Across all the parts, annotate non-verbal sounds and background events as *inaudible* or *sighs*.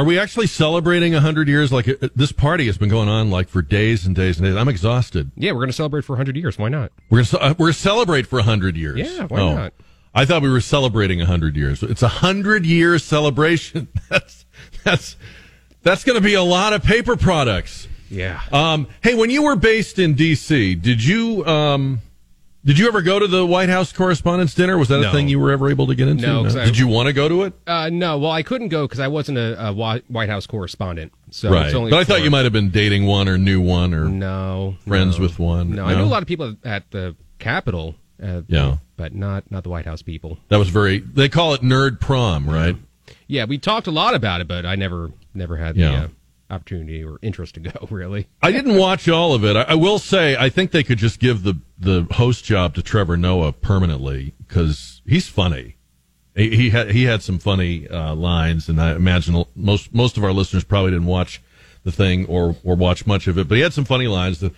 Are we actually celebrating 100 years? Like, uh, this party has been going on like for days and days and days. I'm exhausted. Yeah, we're going to celebrate for 100 years. Why not? We're gonna, uh, we're gonna celebrate for 100 years. Yeah, why oh. not? I thought we were celebrating 100 years. It's a 100 year celebration. *laughs* That's, that's, that's going to be a lot of paper products. Yeah. Um, hey, when you were based in D.C., did you, um, did you ever go to the White House Correspondents' Dinner? Was that no. a thing you were ever able to get into? No. no? I, did you want to go to it? Uh, no. Well, I couldn't go because I wasn't a, a, White House correspondent. So right. but I thought you might have been dating one or knew one or no friends no. with one. No, I knew a lot of people at the Capitol. Uh, yeah, but not not the White House people. That was very. They call it nerd prom, right? Yeah, we talked a lot about it, but I never never had yeah. the uh, opportunity or interest to go. *laughs* Really, I didn't watch all of it. I, I, will say I think they could just give the the host job to Trevor Noah permanently because he's funny. He, he, had he had some funny uh, lines, and I imagine most most of our listeners probably didn't watch the thing or or watch much of it, but he had some funny lines. The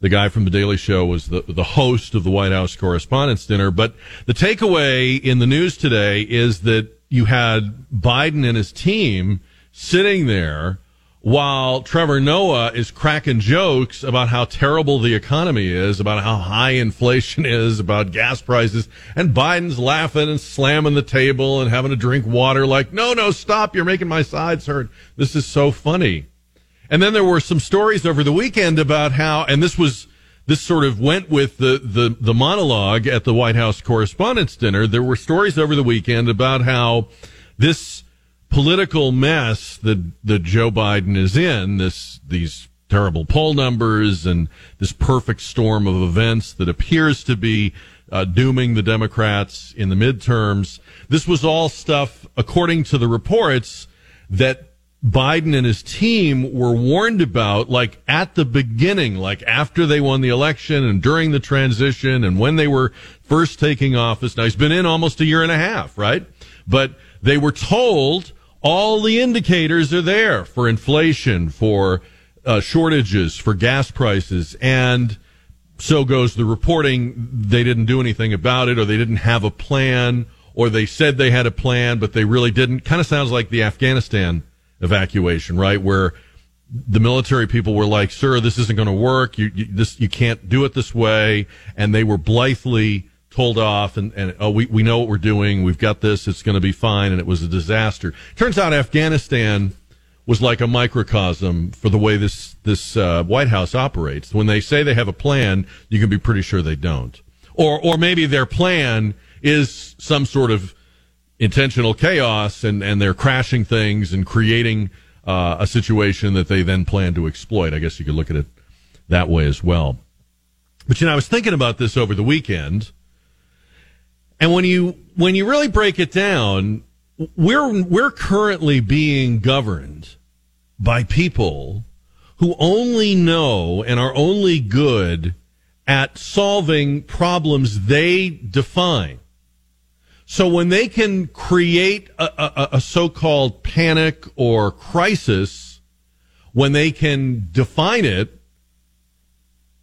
the guy from the Daily Show was the the host of the White House Correspondents' Dinner. But the takeaway in the news today is that you had Biden and his team sitting there while Trevor Noah is cracking jokes about how terrible the economy is, about how high inflation *laughs* is, about gas prices, and Biden's laughing and slamming the table and having to drink water like, no, no, stop, you're making my sides hurt. This is so funny. And then there were some stories over the weekend about how, and this was, this sort of went with the, the, the monologue at the White House Correspondents' Dinner. There were stories over the weekend about how this political mess that that Joe Biden is in, this these terrible poll numbers and this perfect storm of events that appears to be uh, dooming the Democrats in the midterms. This was all stuff, according to the reports, that Biden and his team were warned about, like at the beginning, like after they won the election and during the transition and when they were first taking office. Now he's been in almost a year and a half, right? But they were told all the indicators are there for inflation, for uh, shortages, for gas prices, and so goes the reporting. They didn't do anything about it, or they didn't have a plan, or they said they had a plan, but they really didn't. Kind of sounds like the Afghanistan evacuation, right? Where the military people were like, "Sir, this isn't going to work. You, you, this you can't do it this way," and they were blithely told off and, and oh, we, we know what we're doing. We've got this. It's going to be fine. And it was a disaster. Turns out Afghanistan was like a microcosm for the way this, this uh, White House operates. When they say they have a plan, you can be pretty sure they don't. Or, or maybe their plan is some sort of intentional chaos and, and they're crashing things and creating uh, a situation that they then plan to exploit. I guess you could look at it that way as well. But you know, I was thinking about this over the weekend and when you when you really break it down, we're we're currently being governed by people who only know and are only good at solving problems they define. So when they can create a, a, a so-called panic or crisis, when they can define it,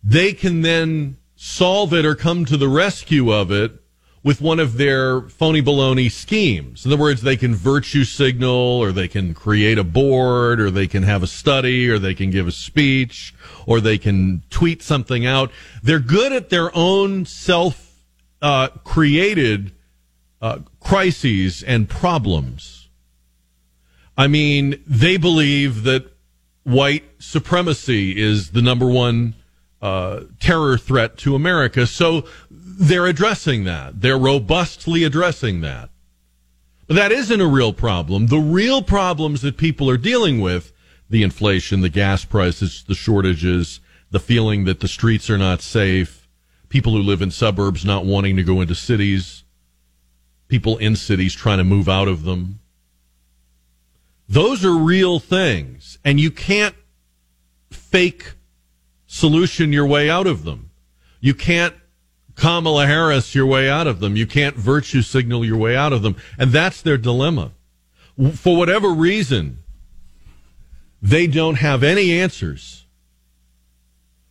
they can then solve it or come to the rescue of it with one of their phony baloney schemes. In other words, they can virtue signal or they can create a board or they can have a study or they can give a speech or they can tweet something out. They're good at their own self uh, created uh, crises and problems. I mean, they believe that white supremacy is the number one uh, terror threat to America. So they're addressing that. They're robustly addressing that. But that isn't a real problem. The real problems that people are dealing with, the inflation, the gas prices, the shortages, the feeling that the streets are not safe, people who live in suburbs not wanting to go into cities, people in cities trying to move out of them. Those are real things, and you can't fake solution your way out of them. You can't Kamala Harris your way out of them. You can't virtue signal your way out of them. And that's their dilemma. For whatever reason, they don't have any answers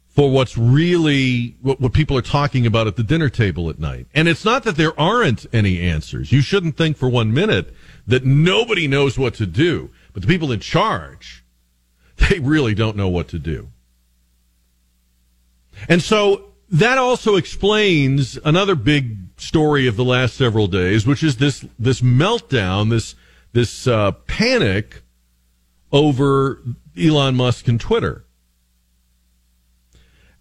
for what's really what, what, people are talking about at the dinner table at night. And it's not that there aren't any answers. You shouldn't think for one minute that nobody knows what to do. But the people in charge, they really don't know what to do. And so that also explains another big story of the last several days, which is this this meltdown, this this uh, panic over Elon Musk and Twitter.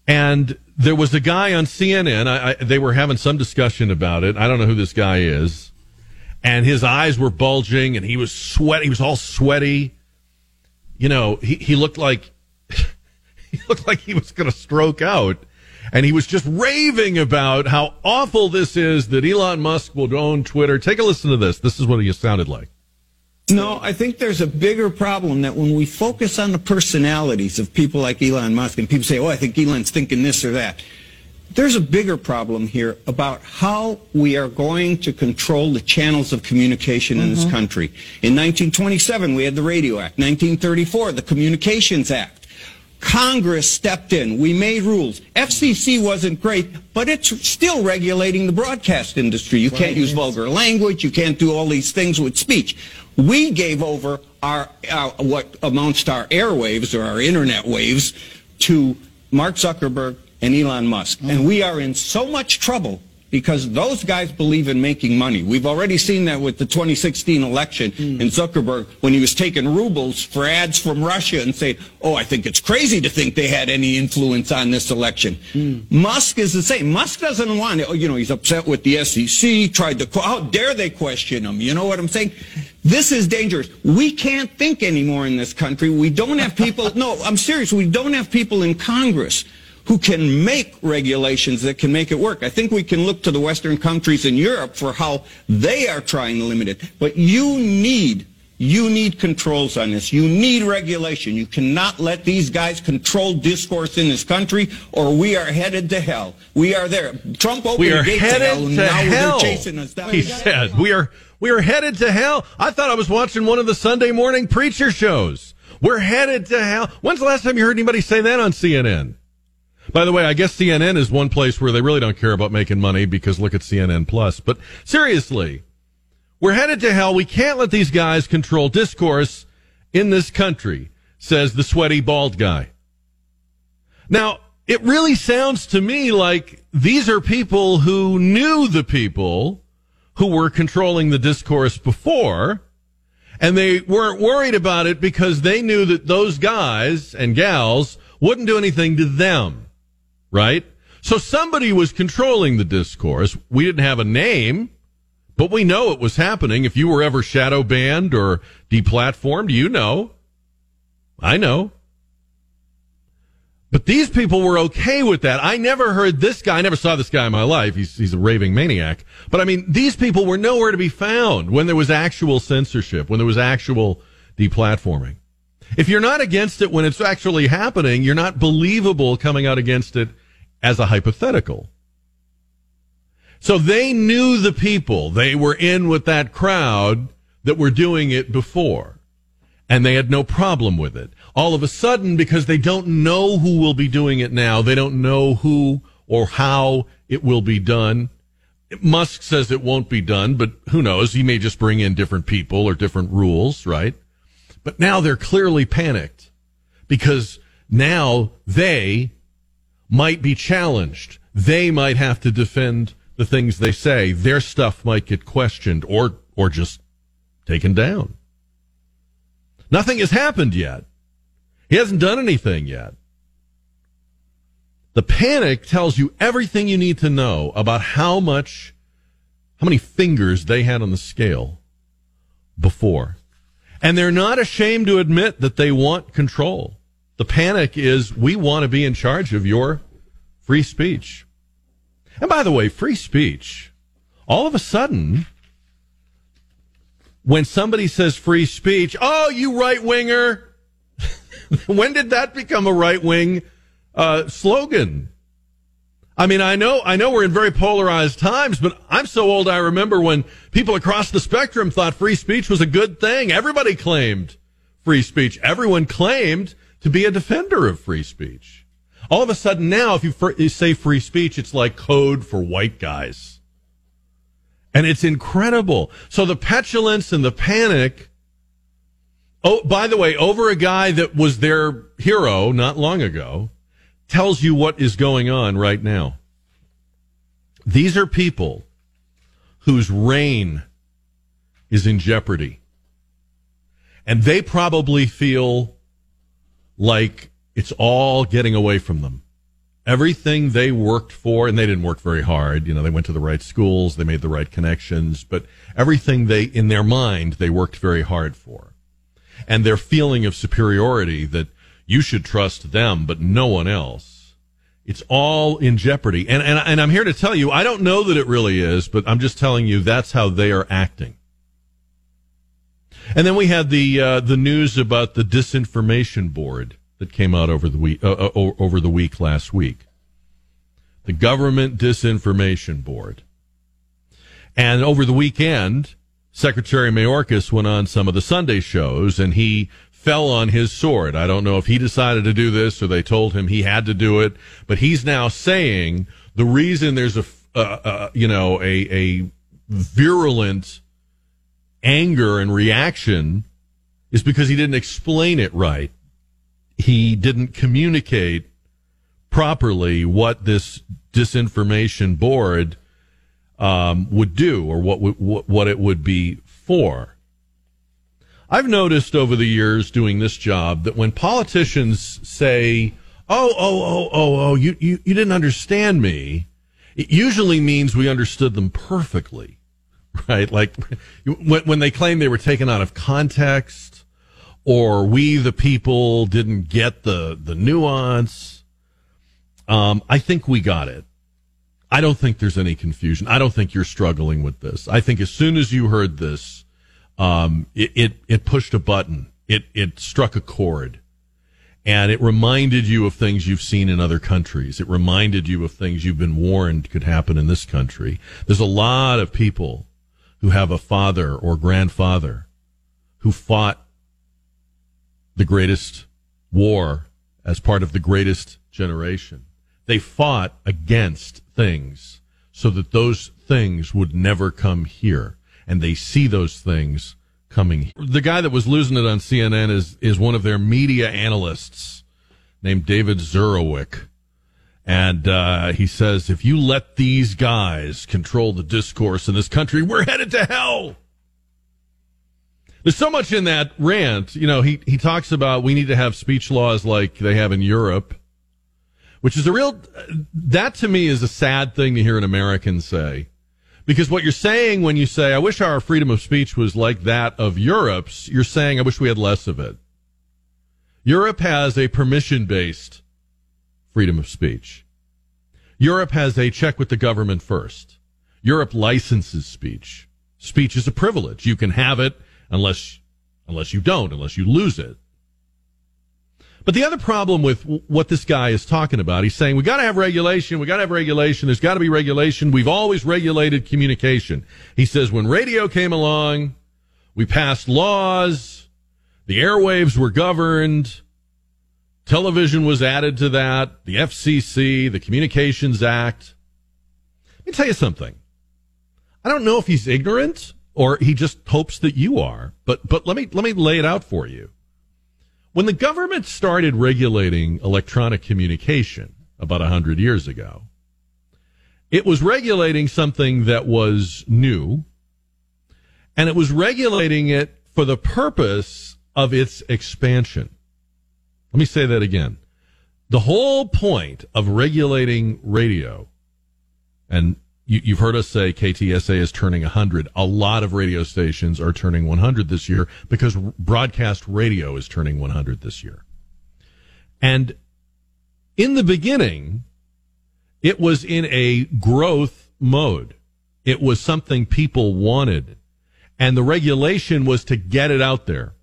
And there was a guy on CNN. I, I, they were having some discussion about it. I don't know who this guy is. And his eyes were bulging, and he was sweat. He was all sweaty. You know, he, he looked like *laughs* he looked like he was going to stroke out. And he was just raving about how awful this is that Elon Musk will own Twitter. Take a listen to this. This is what he sounded like. No, I think there's a bigger problem that when we focus on the personalities of people like Elon Musk and people say, oh, I think Elon's thinking this or that. There's a bigger problem here about how we are going to control the channels of communication mm-hmm. in this mm-hmm. country. In 1927, we had the Radio Act. 1934, the Communications Act. Congress stepped in. We made rules. FCC wasn't great, but it's still regulating the broadcast industry. You can't use vulgar language. You can't do all these things with speech. We gave over our, our what amounts to our airwaves or our internet waves to Mark Zuckerberg and Elon Musk. And we are in so much trouble because those guys believe in making money. We've already seen that with the 2016 election mm. and Zuckerberg when he was taking rubles for ads from Russia and saying, oh, I think it's crazy to think they had any influence on this election. Mm. Musk is the same. Musk doesn't want it. You know, he's upset with the SEC, tried to, how dare they question him? You know what I'm saying? This is dangerous. We can't think anymore in this country. We don't have people, *laughs* no, I'm serious. We don't have people in Congress who can make regulations that can make it work. I think we can look to the Western countries in Europe for how they are trying to limit it. But you need you need controls on this. You need regulation. You cannot let these guys control discourse in this country, or we are headed to hell. We are there. Trump opened we are the headed to hell, and to now hell. they're chasing us down. He said, "We are we are headed to hell." I thought I was watching one of the Sunday morning preacher shows. We're headed to hell. When's the last time you heard anybody say that on CNN? By the way, I guess CNN is one place where they really don't care about making money because look at CNN Plus. But seriously, we're headed to hell. We can't let these guys control discourse in this country, says the sweaty bald guy. Now, it really sounds to me like these are people who knew the people who were controlling the discourse before, and they weren't worried about it because they knew that those guys and gals wouldn't do anything to them right? So somebody was controlling the discourse. We didn't have a name, but we know it was happening. If you were ever shadow banned or deplatformed, you know. I know. But these people were okay with that. I never heard this guy, I never saw this guy in my life. He's, he's a raving maniac. But I mean, these people were nowhere to be found when there was actual censorship, when there was actual deplatforming. If you're not against it when it's actually happening, you're not believable coming out against it as a hypothetical. So they knew the people. They were in with that crowd that were doing it before. And they had no problem with it. All of a sudden, because they don't know who will be doing it now, they don't know who or how it will be done. Musk says it won't be done, but who knows? He may just bring in different people or different rules, right? But now they're clearly panicked because now they might be challenged. They might have to defend the things they say. Their stuff might get questioned or, or just taken down. Nothing has happened yet. He hasn't done anything yet. The panic tells you everything you need to know about how much, how many fingers they had on the scale before. And they're not ashamed to admit that they want control. The panic is we want to be in charge of your free speech. And by the way, free speech, all of a sudden, when somebody says free speech, oh, you right winger. *laughs* when did that become a right wing uh, slogan? I mean, I know, I know we're in very polarized times, but I'm so old I remember when people across the spectrum thought free speech was a good thing. Everybody claimed free speech. Everyone claimed to be a defender of free speech. All of a sudden now, if you, fr- you say free speech, it's like code for white guys. And it's incredible. So the petulance and the panic Oh, by the way, over a guy that was their hero not long ago tells you what is going on right now. These are people whose reign is in jeopardy. And they probably feel like it's all getting away from them. Everything they worked for, and they didn't work very hard. You know, they went to the right schools, they made the right connections, but everything they, in their mind, they worked very hard for. And their feeling of superiority that you should trust them, but no one else. It's all in jeopardy. And, and, and I'm here to tell you, I don't know that it really is, but I'm just telling you that's how they are acting. And then we had the uh, the news about the disinformation board that came out over the week uh, uh, over the week last week. The government disinformation board. And over the weekend, Secretary Mayorkas went on some of the Sunday shows and he fell on his sword. I don't know if he decided to do this or they told him he had to do it, but he's now saying the reason there's a, uh, uh, you know, a, a virulent anger and reaction is because he didn't explain it right. He didn't communicate properly what this disinformation board um, would do or what, what what it would be for. I've noticed over the years doing this job that when politicians say, "Oh, oh, oh, oh, oh, you you, you didn't understand me," it usually means we understood them perfectly. *laughs* right? Like when, when they claim they were taken out of context or we, the people, didn't get the, the nuance. Um, I think we got it. I don't think there's any confusion. I don't think you're struggling with this. I think as soon as you heard this, um, it, it, it pushed a button. It, it struck a chord and it reminded you of things you've seen in other countries. It reminded you of things you've been warned could happen in this country. There's a lot of people who have a father or grandfather who fought the greatest war as part of the greatest generation. They fought against things so that those things would never come here. And they see those things coming. The guy that was losing it on CNN is, is one of their media analysts named David Zurawik. And uh, he says, if you let these guys control the discourse in this country, we're headed to hell. There's so much in that rant. You know, he, he talks about we need to have speech laws like they have in Europe, which is a real, that to me is a sad thing to hear an American say. Because what you're saying when you say, I wish our freedom of speech was like that of Europe's, you're saying, I wish we had less of it. Europe has a permission based freedom of speech. Europe has a check with the government first. Europe licenses speech. Speech is a privilege. You can have it unless, unless you don't, unless you lose it. But the other problem with what this guy is talking about, he's saying we got to have regulation. We got to have regulation. There's got to be regulation. We've always regulated communication. He says when radio came along, we passed laws. The airwaves were governed. Television was added to that, the FCC, the Communications Act. Let me tell you something. I don't know if he's ignorant or he just hopes that you are, but, but let me, let me lay it out for you. When the government started regulating electronic communication about a hundred years ago, it was regulating something that was new and it was regulating it for the purpose of its expansion. Let me say that again. The whole point of regulating radio, and you, have heard us say KTSA is turning 100. A lot of radio stations are turning 100 this year because broadcast radio is turning 100 this year. And in the beginning, it was in a growth mode. It was something people wanted. And the regulation was to get it out there.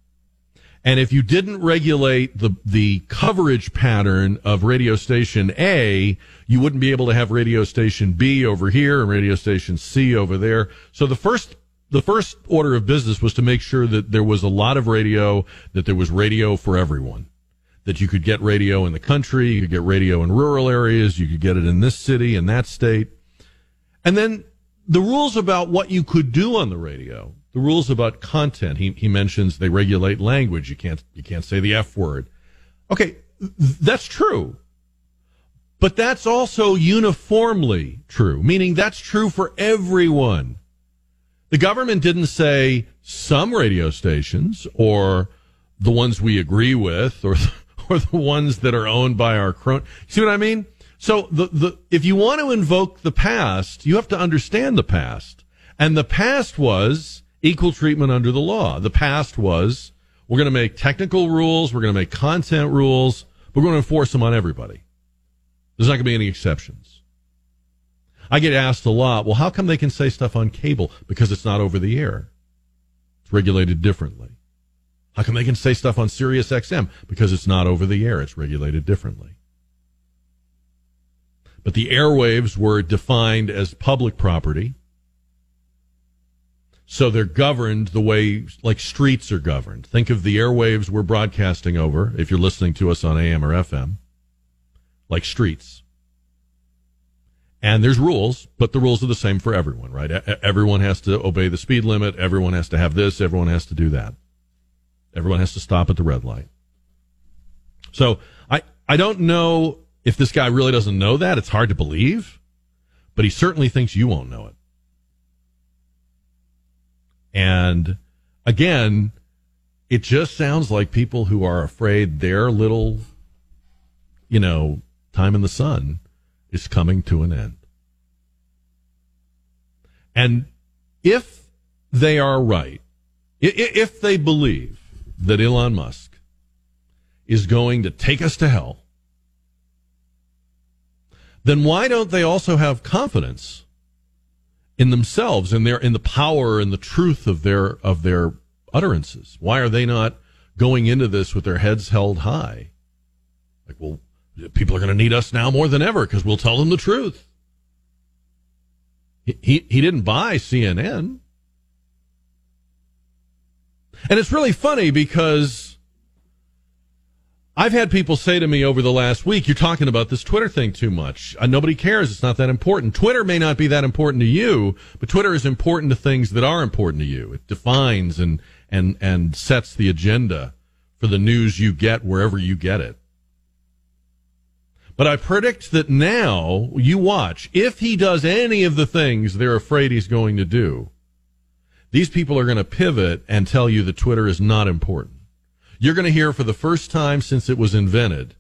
And if you didn't regulate the, the coverage pattern of radio station A, you wouldn't be able to have radio station B over here and radio station C over there. So the first, the first order of business was to make sure that there was a lot of radio, that there was radio for everyone. That you could get radio in the country, you could get radio in rural areas, you could get it in this city and that state. And then the rules about what you could do on the radio the rules about content. He, he mentions they regulate language. You can't, you can't say the F word. Okay. That's true. But that's also uniformly true, meaning that's true for everyone. The government didn't say some radio stations or the ones we agree with or, or the ones that are owned by our crone. See what I mean? So the, the, if you want to invoke the past, you have to understand the past. And the past was equal treatment under the law. The past was we're going to make technical rules, we're going to make content rules, we're going to enforce them on everybody. There's not going to be any exceptions. I get asked a lot, well, how come they can say stuff on cable? Because it's not over the air. It's regulated differently. How come they can say stuff on Sirius XM? Because it's not over the air. It's regulated differently. But the airwaves were defined as public property. So they're governed the way like streets are governed. Think of the airwaves we're broadcasting over if you're listening to us on AM or FM like streets. And there's rules, but the rules are the same for everyone, right? Everyone has to obey the speed limit. Everyone has to have this. Everyone has to do that. Everyone has to stop at the red light. So I, I don't know if this guy really doesn't know that. It's hard to believe, but he certainly thinks you won't know it. And again, it just sounds like people who are afraid their little, you know, time in the sun is coming to an end. And if they are right, if they believe that Elon Musk is going to take us to hell, then why don't they also have confidence in themselves and their in the power and the truth of their of their utterances? Why are they not going into this with their heads held high? Like, well, people are going to need us now more than ever because we'll tell them the truth. He, he, he didn't buy CNN. And it's really funny because I've had people say to me over the last week, you're talking about this Twitter thing too much. Uh, nobody cares. It's not that important. Twitter may not be that important to you, but Twitter is important to things that are important to you. It defines and, and, and sets the agenda for the news you get wherever you get it. But I predict that now, you watch, if he does any of the things they're afraid he's going to do, these people are going to pivot and tell you that Twitter is not important. You're going to hear for the first time since it was invented,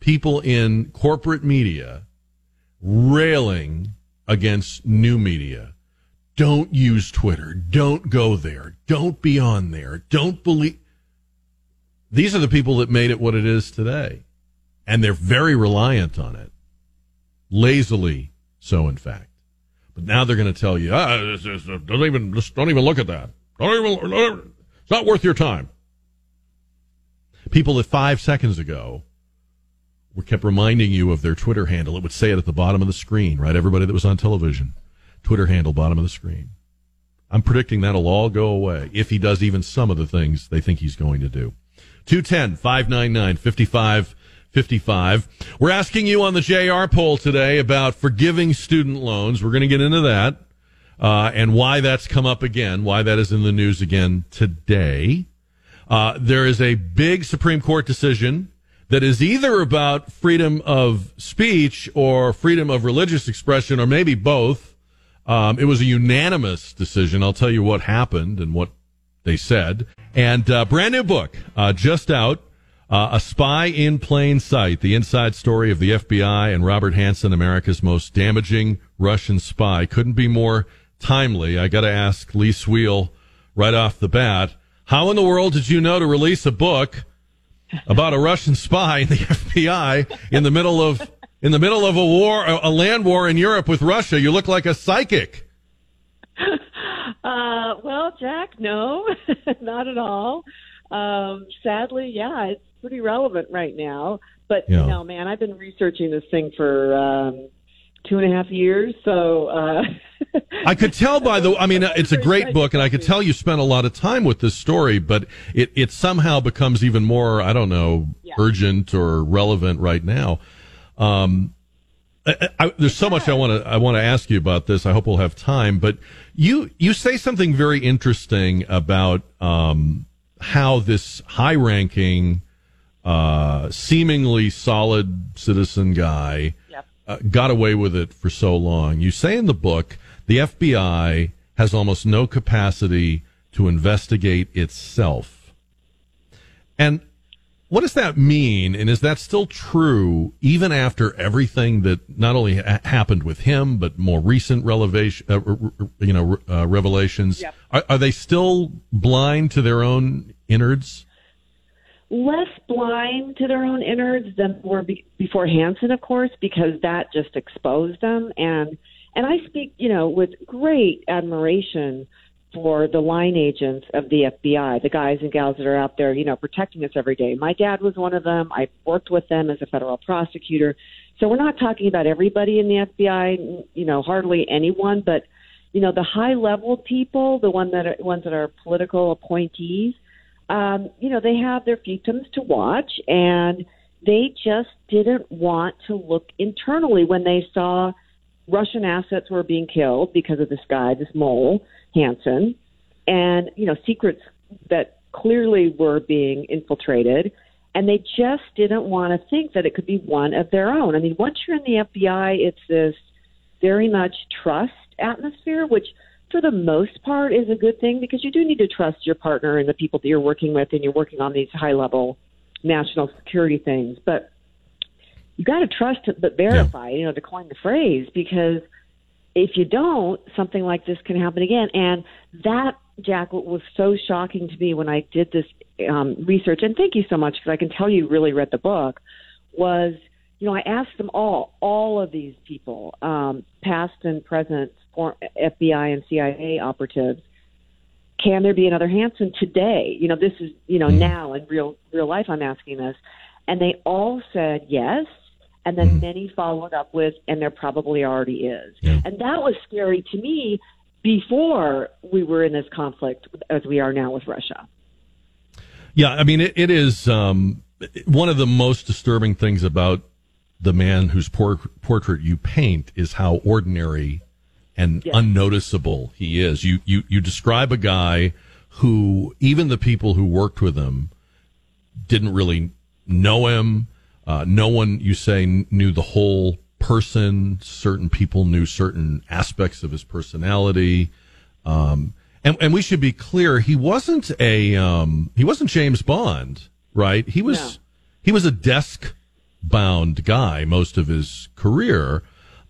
people in corporate media railing against new media. Don't use Twitter. Don't go there. Don't be on there. Don't believe. These are the people that made it what it is today and they're very reliant on it. Lazily so, in fact. But now they're going to tell you, ah, don't even don't even look at that. Don't even. It's not worth your time. People that five seconds ago were kept reminding you of their Twitter handle. It would say it at the bottom of the screen, right? Everybody that was on television, Twitter handle, bottom of the screen. I'm predicting that'll all go away if he does even some of the things they think he's going to do. 210 599 55 55. We're asking you on the JR poll today about forgiving student loans. We're going to get into that uh, and why that's come up again, why that is in the news again today. Uh, there is a big Supreme Court decision that is either about freedom of speech or freedom of religious expression, or maybe both. Um, it was a unanimous decision. I'll tell you what happened and what they said. And uh, brand new book uh, just out uh, a Spy in Plain Sight, the inside story of the FBI and Robert Hanssen, America's most damaging Russian spy. Couldn't be more timely. I got to ask Lis Wiehl right off the bat, how in the world did you know to release a book about a Russian spy in the *laughs* FBI in the middle of in the middle of a war, a land war in Europe with Russia? You look like a psychic. *laughs* Uh, well, Jack, no, *laughs* not at all. Um, sadly, yeah, it's pretty relevant right now. But yeah. you know, man, I've been researching this thing for um, two and a half years, so. Uh, *laughs* I could tell by the. I mean, it's a great book, and I could tell you spent a lot of time with this story, but it it somehow becomes even more. I don't know, yeah. urgent or relevant right now. Um, I, I, there's so much I want to I want to ask you about this. I hope we'll have time. But you you say something very interesting about um, how this high-ranking, uh, seemingly solid citizen guy. Uh, got away with it for so long. You say in the book the FBI has almost no capacity to investigate itself, and what does that mean? And is that still true even after everything that not only ha- happened with him, but more recent revelation, uh, you know, uh, revelations? Yep. Are, are, they still blind to their own innards? Less blind to their own innards than were be- before Hanssen, of course, because that just exposed them. And and I speak, you know, with great admiration for the line agents of the FBI, the guys and gals that are out there, you know, protecting us every day. My dad was one of them. I worked with them as a federal prosecutor. So we're not talking about everybody in the FBI, you know, hardly anyone, but you know, the high level people, the one that are, ones that are political appointees, um, you know, they have their fiefdoms to watch and they just didn't want to look internally when they saw Russian assets were being killed because of this guy, this mole Hanssen, and you know secrets that clearly were being infiltrated, and they just didn't want to think that it could be one of their own. I mean, once you're in the FBI, it's this very much trust atmosphere, which for the most part is a good thing because you do need to trust your partner and the people that you're working with, and you're working on these high level national security things, but you got to trust but verify, yeah. you know, to coin the phrase, because if you don't, something like this can happen again. And that, Jack, what was so shocking to me when I did this um, research, and thank you so much because I can tell you really read the book, was, you know, I asked them all, all of these people, um, past and present FBI and CIA operatives, can there be another Hanssen today? You know, this is, you know, mm-hmm. now in real real life I'm asking this. And they all said yes and then mm. many followed up with, and there probably already is. Yeah. And that was scary to me before we were in this conflict as we are now with Russia. Yeah, I mean, it, it is um, one of the most disturbing things about the man whose por- portrait you paint is how ordinary and yes. unnoticeable he is. You, you you describe a guy who even the people who worked with him didn't really know him uh, no one, you say, knew the whole person. Certain people knew certain aspects of his personality. Um, and, and we should be clear, he wasn't a um, he wasn't James Bond, right? He was no. he was a desk bound guy most of his career.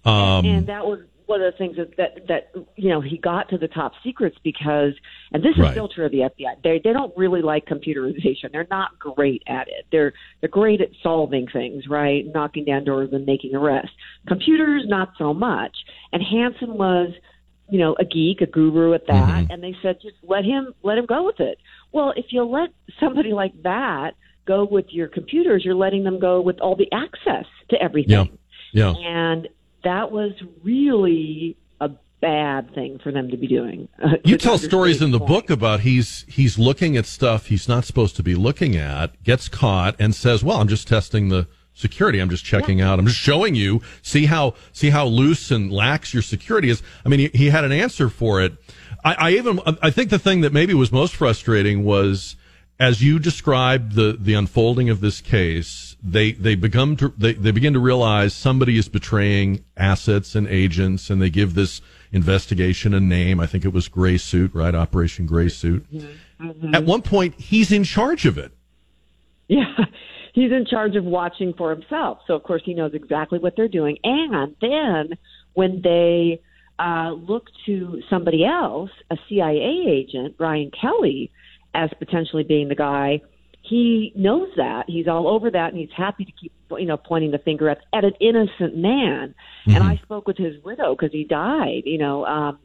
Um, and, and that was one of the things that, that that you know he got to the top secrets because and this is right. true of the FBI they they don't really like computerization. They're not great at it. They're they're great at solving things right? Knocking down doors and making arrests. Computers not so much. And Hanssen was you know a geek a guru at that. Mm-hmm. and they said just let him let him go with it. Well if you let somebody like that go with your computers you're letting them go with all the access to everything yeah. yeah. and that was really a bad thing for them to be doing. Uh, *laughs* you tell stories in the point. book about he's he's looking at stuff he's not supposed to be looking at, gets caught, and says, "Well, I'm just testing the." security. I'm just checking yeah. out. I'm just showing you. See how see how loose and lax your security is. I mean, he, he had an answer for it. I, I, even I think the thing that maybe was most frustrating was as you described the the unfolding of this case they they become to they, they begin to realize somebody is betraying assets and agents and they give this investigation a name. I think it was gray suit right? Operation gray suit. Mm-hmm. at one point he's in charge of it. *laughs* Yeah. He's in charge of watching for himself. So of course he knows exactly what they're doing. And then when they uh, look to somebody else a cia agent brian kelley as potentially being the guy. He knows that. He's all over that and he's happy to keep you know pointing the finger at at an innocent man. Mm-hmm. and i spoke with his widow because he died you know um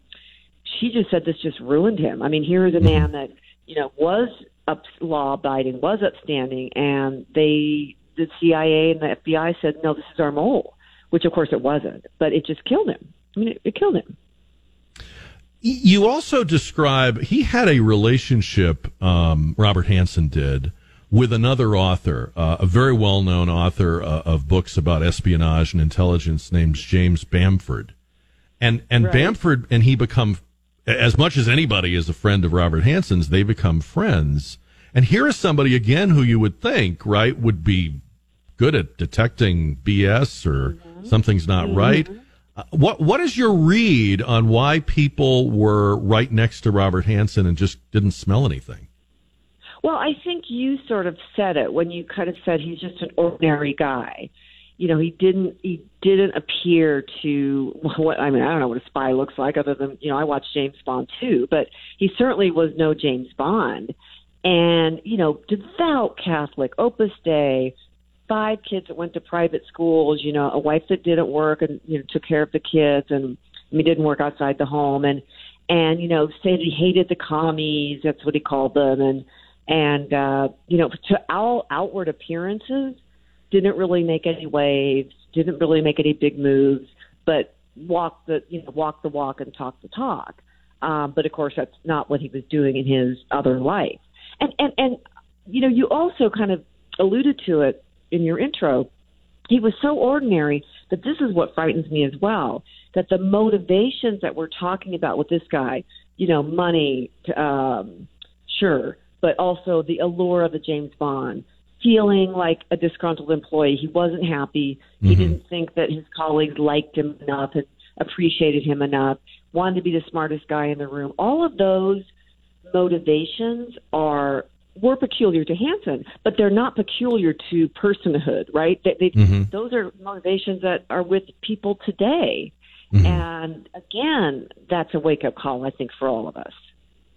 she just said this just ruined him. I mean here is a man mm-hmm. that you know was up law abiding was upstanding and they the cia and the fbi said no this is our mole which of course it wasn't but it just killed him. I mean it, it killed him you also describe he had a relationship um, robert hanssen did with another author, uh, a very well known author uh, of books about espionage and intelligence named James Bamford. And, and right. Bamford and he become, as much as anybody is a friend of Robert Hanssen's, they become friends. And here is somebody again who you would think, right, would be good at detecting BS or mm-hmm. something's not mm-hmm. right. Uh, what what is your read on why people were right next to Robert Hanssen and just didn't smell anything? Well, I think you sort of said it when you kind of said he's just an ordinary guy. You know, he didn't he didn't appear to *laughs* what I mean, I don't know what a spy looks like other than, you know, I watch James Bond too, but he certainly was no James Bond. And, you know, devout Catholic, Opus Dei, five kids that went to private schools, you know, a wife that didn't work and, you know, took care of the kids and I mean didn't work outside the home and and, you know, said he hated the commies, that's what he called them and and uh, you know, to all outward appearances, didn't really make any waves, didn't really make any big moves, but walk the you know walk the walk and talk the talk. Um, but of course, that's not what he was doing in his other life. And and and you know, you also kind of alluded to it in your intro. He was so ordinary that this is what frightens me as well. That the motivations that we're talking about with this guy, you know, money, um, sure, but also the allure of a James Bond, feeling like a disgruntled employee. He wasn't happy. Mm-hmm. He didn't think that his colleagues liked him enough, and appreciated him enough, wanted to be the smartest guy in the room. All of those motivations are were peculiar to Hanssen, but they're not peculiar to personhood, right? They, they, mm-hmm. Those are motivations that are with people today. Mm-hmm. And again, that's a wake up call, I think, for all of us.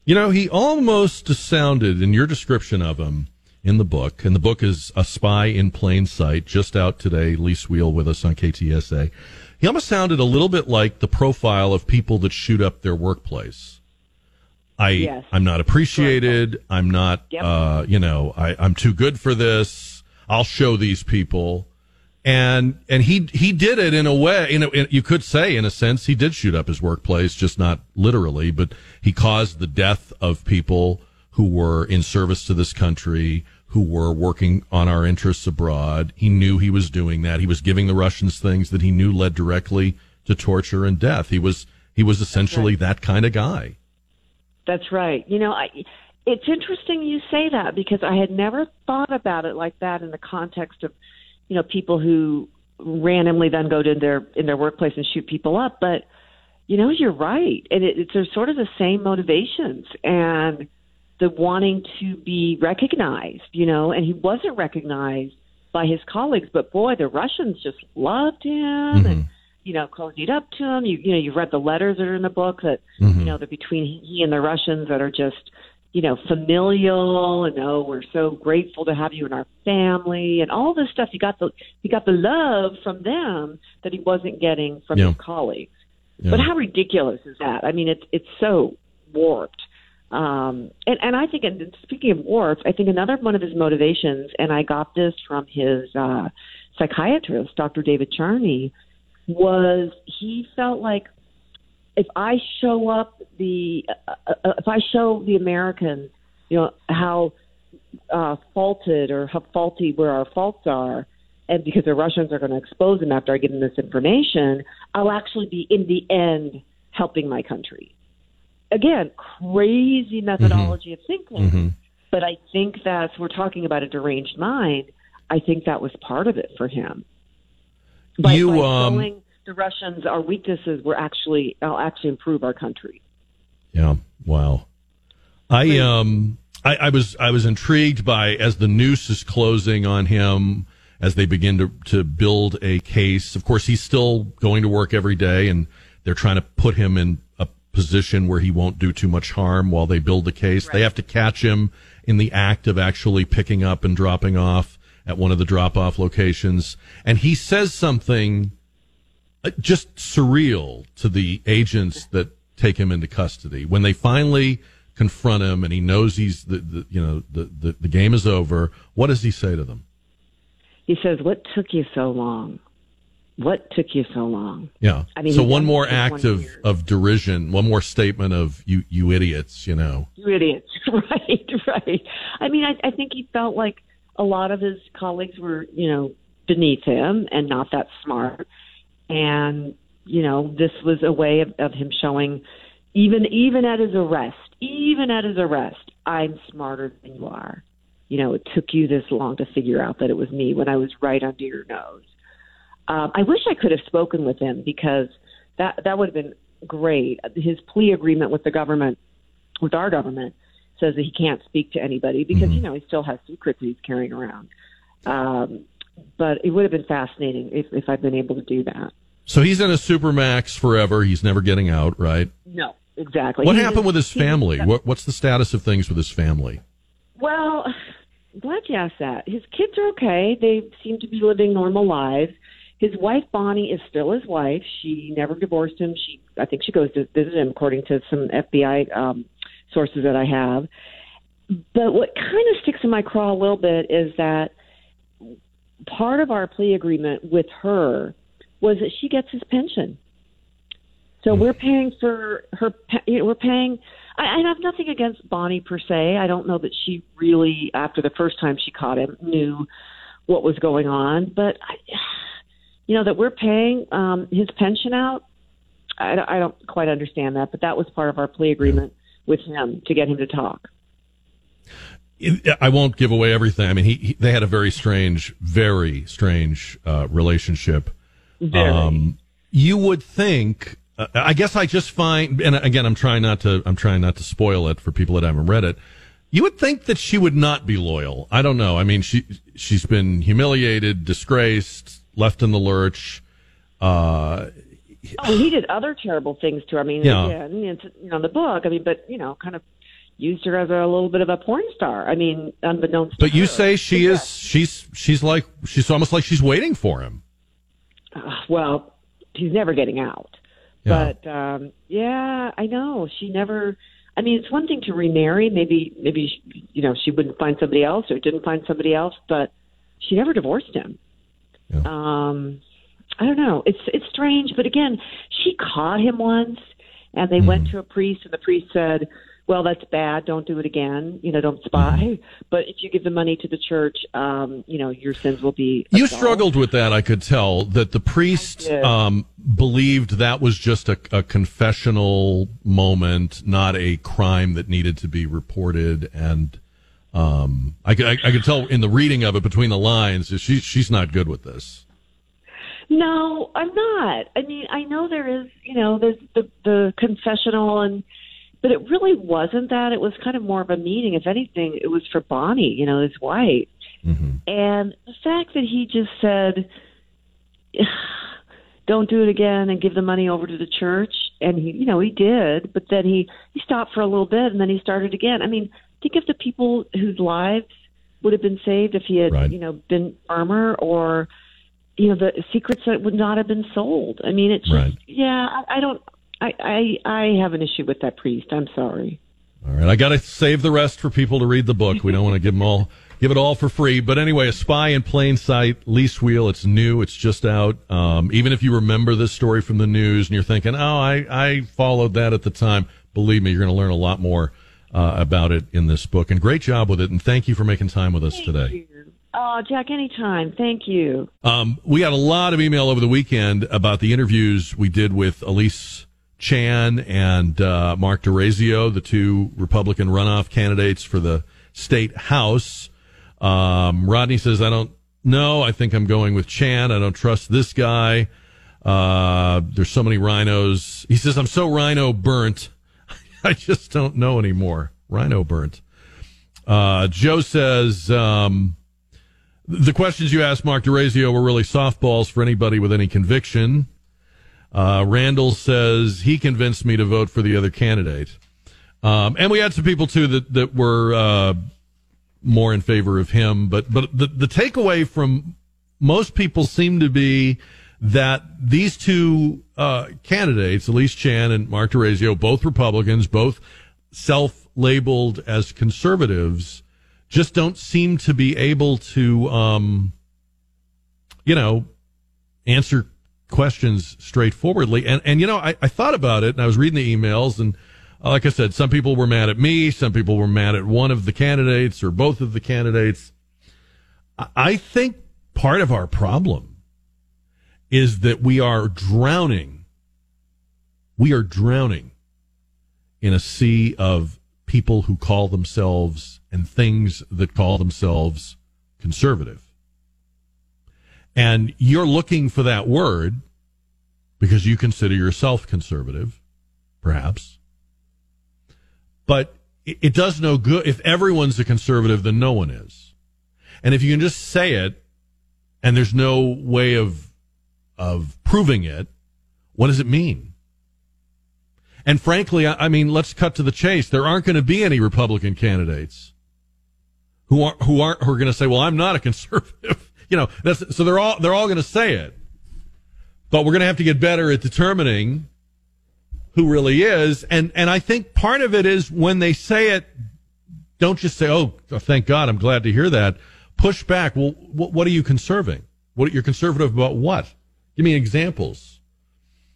You know, he almost sounded in your description of him in the book, and the book is A Spy in Plain Sight, just out today. Lis Wiehl with us on KTSA. He almost sounded a little bit like the profile of people that shoot up their workplace. I, yes. I'm not appreciated. I'm not, yep. uh, you know, I, I'm too good for this. I'll show these people and and he he did it in a way in, a, in you could say in a sense he did shoot up his workplace just not literally but he caused the death of people who were in service to this country who were working on our interests abroad he knew he was doing that he was giving the Russians things that he knew led directly to torture and death he was he was essentially right. that kind of guy that's right. You know I it's interesting you say that because I had never thought about it like that in the context of you know people who randomly then go to their in their workplace and shoot people up. But you know you're right. And it, it's sort of the same motivations and the wanting to be recognized you know and he wasn't recognized by his colleagues but boy the russians just loved him mm-hmm. and you know cozied up to him you you know you've read the letters that are in the book that mm-hmm. you know that between he and the russians that are just you know, familial and oh, we're so grateful to have you in our family and all this stuff. He got the he got the love from them that he wasn't getting from yeah. his colleagues. Yeah. But how ridiculous is that? I mean, it's it's so warped. Um, and, and I think, and speaking of warped, I think another one of his motivations, and I got this from his uh, psychiatrist, Dr. David Charney, was he felt like if I show up the uh, uh, if I show the Americans, you know how uh, faulted or how faulty where our faults are, and because the Russians are going to expose them after I give them this information, I'll actually be in the end helping my country. Again, crazy methodology mm-hmm. of thinking, mm-hmm. but I think that's we're talking about a deranged mind. I think that was part of it for him. By, you by um. Showing, the Russians, our weaknesses were actually will actually improve our country. Yeah. Wow. I um I, I was I was intrigued by as the noose is closing on him as they begin to to build a case. Of course, he's still going to work every day, and they're trying to put him in a position where he won't do too much harm while they build the case. Right. They have to catch him in the act of actually picking up and dropping off at one of the drop off locations, and he says something uh, Uh, just surreal to the agents that take him into custody when they finally confront him and he knows he's the, the you know the, the the game is over what does he say to them he says what took you so long what took you so long? Yeah. I mean, so one more act of, of derision, one more statement of you, you idiots, you know. You idiots. *laughs* right, right. I mean, I, I think he felt like a lot of his colleagues were, you know, beneath him and not that smart. And, you know, this was a way of, of him showing even, even at his arrest, even at his arrest, I'm smarter than you are. You know, it took you this long to figure out that it was me when I was right under your nose um, I wish I could have spoken with him because that that would have been great. His plea agreement with the government, with our government, says that he can't speak to anybody because mm-hmm. you know he still has secrets he's carrying around. Um, but it would have been fascinating if, if I'd been able to do that. So he's in a supermax forever. He's never getting out, right? No, exactly. What he happened with his family? What, what's the status of things with his family? Well, glad you asked that. His kids are okay. They seem to be living normal lives. His wife Bonnie is still his wife. She never divorced him. She, I think, she goes to visit him, according to some FBI um, sources that I have. But what kind of sticks in my craw a little bit is that part of our plea agreement with her was that she gets his pension. So hmm. we're paying for her. You know, we're paying. I, I have nothing against Bonnie per se. I don't know that she really, after the first time she caught him, knew what was going on. But I, you know, that we're paying um, his pension out. I, I don't quite understand that, but that was part of our plea agreement with him to get him to talk. I won't give away everything. I mean, he, he they had a very strange, very strange uh, relationship. Very. Um, you would think. Uh, I guess I just find, and again, I'm trying not to. I'm trying not to spoil it for people that haven't read it. You would think that she would not be loyal. I don't know. I mean, she she's been humiliated, disgraced, left in the lurch. Uh, oh, he did other terrible things to her. I mean, yeah. again, it's, you know, the book. I mean, but you know, kind of used her as a, a little bit of a porn star. I mean, unbeknownst. But you her. say she is. She's she's like she's almost like she's waiting for him. Uh, *sighs* well, he's never getting out. Yeah. But um, yeah, I know she never. I mean, it's one thing to remarry. Maybe, maybe you know, she wouldn't find somebody else or didn't find somebody else, but she never divorced him. Yeah. Um, I don't know. It's it's strange, but again, she caught him once, and they mm. went to a priest, and the priest said, "Well, that's bad. Don't do it again. You know, don't spy. Mm. But if you give the money to the church, um, you know, your sins will be." You struggled with that. I could tell that the priest um, believed that was just a, a confessional moment, not a crime that needed to be reported, and um, I, I, I could tell in the reading of it between the lines, she, she's not good with this. No, I'm not. I mean, I know there is, you know, there's the the confessional, and but it really wasn't that. It was kind of more of a meeting. If anything, it was for Bonnie, you know, his wife. Mm-hmm. And the fact that he just said, *sighs* "Don't do it again," and give the money over to the church, and he, you know, he did, but then he he stopped for a little bit, and then he started again. I mean, think of the people whose lives would have been saved if he had, right. you know, been firmer or, you know, the secrets that would not have been sold. I mean, it's just, right. yeah, I, I don't, I, I, I have an issue with that priest. I'm sorry. All right, I got to save the rest for people to read the book. We don't want to give them all, give it all for free. But anyway, a spy in plain sight, Lis Wiehl. It's new. It's just out. Um, even if you remember this story from the news and you're thinking, oh, I, I followed that at the time. Believe me, you're going to learn a lot more uh, about it in this book. And great job with it. And thank you for making time with us thank today. You. Oh, Jack, anytime. Thank you. Um, we got a lot of email over the weekend about the interviews we did with Elisa Chan and uh, Mark Dorazio, the two Republican runoff candidates for the state house. Um, Rodney says, I don't know. I think I'm going with Chan. I don't trust this guy. Uh, there's so many rhinos. He says, I'm so rhino burnt. *laughs* I just don't know anymore. Rhino burnt. Uh, Joe says um, the questions you asked Mark Dorazio were really softballs for anybody with any conviction. Uh, Randall says he convinced me to vote for the other candidate. Um, and we had some people too that that were uh, more in favor of him. But but the the takeaway from most people seemed to be that these two uh, candidates, Elisa Chan and Mark Dorazio, both Republicans, both self-labeled as conservatives, just don't seem to be able to, um, you know, answer questions straightforwardly. And and you know, I, I thought about it, and I was reading the emails, and uh, like I said, some people were mad at me, some people were mad at one of the candidates or both of the candidates. I think part of our problem is that we are drowning. We are drowning in a sea of people who call themselves and things that call themselves conservative. And you're looking for that word because you consider yourself conservative, perhaps. But it does no good. If everyone's a conservative, then no one is. And if you can just say it and there's no way of, of proving it, what does it mean? And frankly, I mean, let's cut to the chase. There aren't going to be any Republican candidates who aren't, who aren't, who are going to say, well, I'm not a conservative. You know, that's, so they're all, they're all going to say it. But we're going to have to get better at determining who really is. And, and I think part of it is when they say it, don't just say, oh, thank God, I'm glad to hear that. Push back. Well, what, what are you conserving? What you're conservative about what? Give me examples.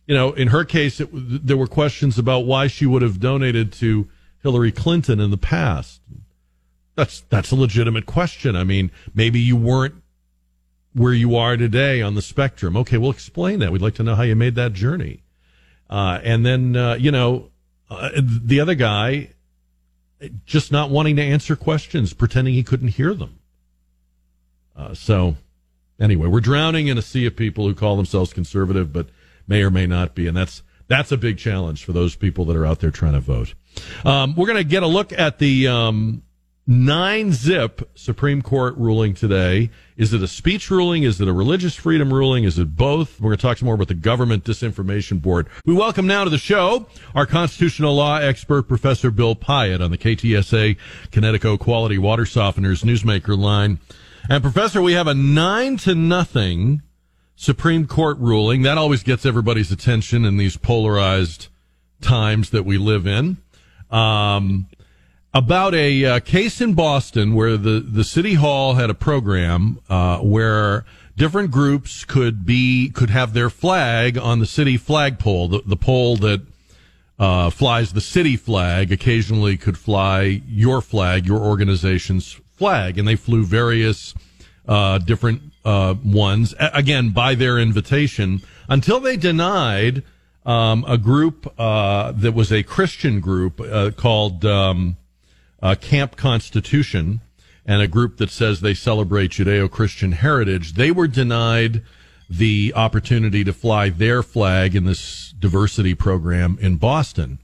You know, in her case, it, there were questions about why she would have donated to Hillary Clinton in the past. That's that's a legitimate question. I mean, maybe you weren't where you are today on the spectrum. Okay, we'll explain that. We'd like to know how you made that journey. Uh, and then, uh, you know, uh, the other guy just not wanting to answer questions, pretending he couldn't hear them. Uh, so, anyway, we're drowning in a sea of people who call themselves conservative, but may or may not be. And that's, that's a big challenge for those people that are out there trying to vote. Um, we're going to get a look at the, um, nine zip Supreme Court ruling today. Is it a speech ruling? Is it a religious freedom ruling? Is it both? We're going to talk some more about the Government Disinformation Board. We welcome now to the show our constitutional law expert, Professor Bill Piatt on the KTSA Connecticut Quality Water Softeners Newsmaker line. And Professor, we have a nine to nothing Supreme Court ruling. That always gets everybody's attention in these polarized times that we live in. Um, about a uh, case in Boston where the, the city hall had a program uh, where different groups could be could have their flag on the city flagpole, the, the pole that uh, flies the city flag. Occasionally, could fly your flag, your organization's flag, and they flew various uh, different uh, ones again by their invitation until they denied. Um, a group uh, that was a Christian group called um, uh, Camp Constitution and a group that says they celebrate Judeo Christian heritage, they were denied the opportunity to fly their flag in this diversity program in Boston.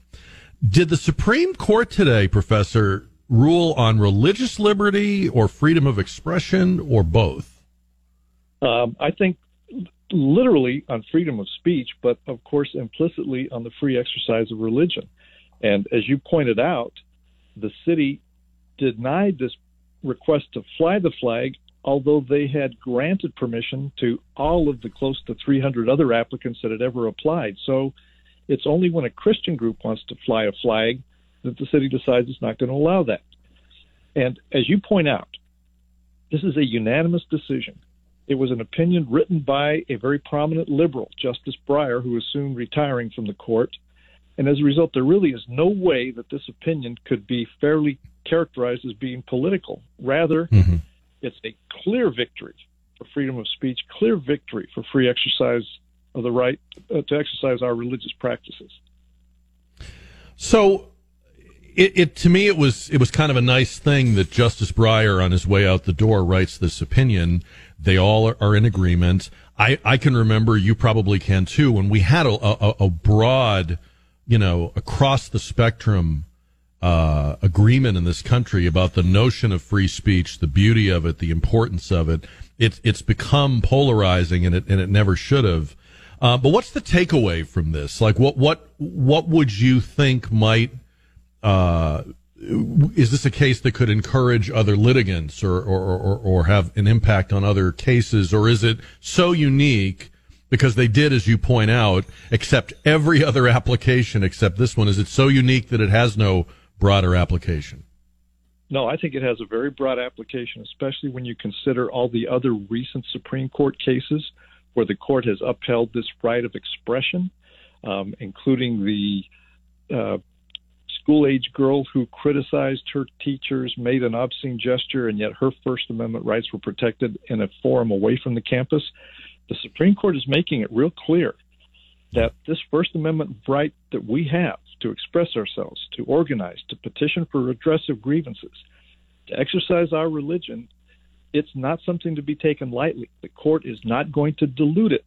Did the Supreme Court today, Professor, rule on religious liberty or freedom of expression or both? Um, I think literally on freedom of speech, but of course implicitly on the free exercise of religion. And as you pointed out, the city denied this request to fly the flag, although they had granted permission to all of the close to 300 other applicants that had ever applied. So it's only when a Christian group wants to fly a flag that the city decides it's not going to allow that. And as you point out, this is a unanimous decision. It was an opinion written by a very prominent liberal, Justice Breyer, who is soon retiring from the court. And as a result, there really is no way that this opinion could be fairly characterized as being political. Rather, mm-hmm. it's a clear victory for freedom of speech, clear victory for free exercise of the right uh, to exercise our religious practices. So, it, it, to me it was it was kind of a nice thing that Justice Breyer on his way out the door writes this opinion. They all are, are in agreement. I, I can remember you probably can too when we had a, a, a broad you know, across the spectrum uh, agreement in this country about the notion of free speech, the beauty of it, the importance of it. It's it's become polarizing, and it and it never should have. Uh, but what's the takeaway from this? Like, what what what would you think might? Uh, is this a case that could encourage other litigants or, or, or, or have an impact on other cases, or is it so unique because they did, as you point out, accept every other application except this one. Is it so unique that it has no broader application? No, I think it has a very broad application, especially when you consider all the other recent Supreme Court cases where the court has upheld this right of expression, um, including the uh, school age girl who criticized her teachers, made an obscene gesture, and yet her First Amendment rights were protected in a forum away from the campus. The Supreme Court is making it real clear that this First Amendment right that we have to express ourselves, to organize, to petition for redress of grievances, to exercise our religion, it's not something to be taken lightly. The court is not going to dilute it,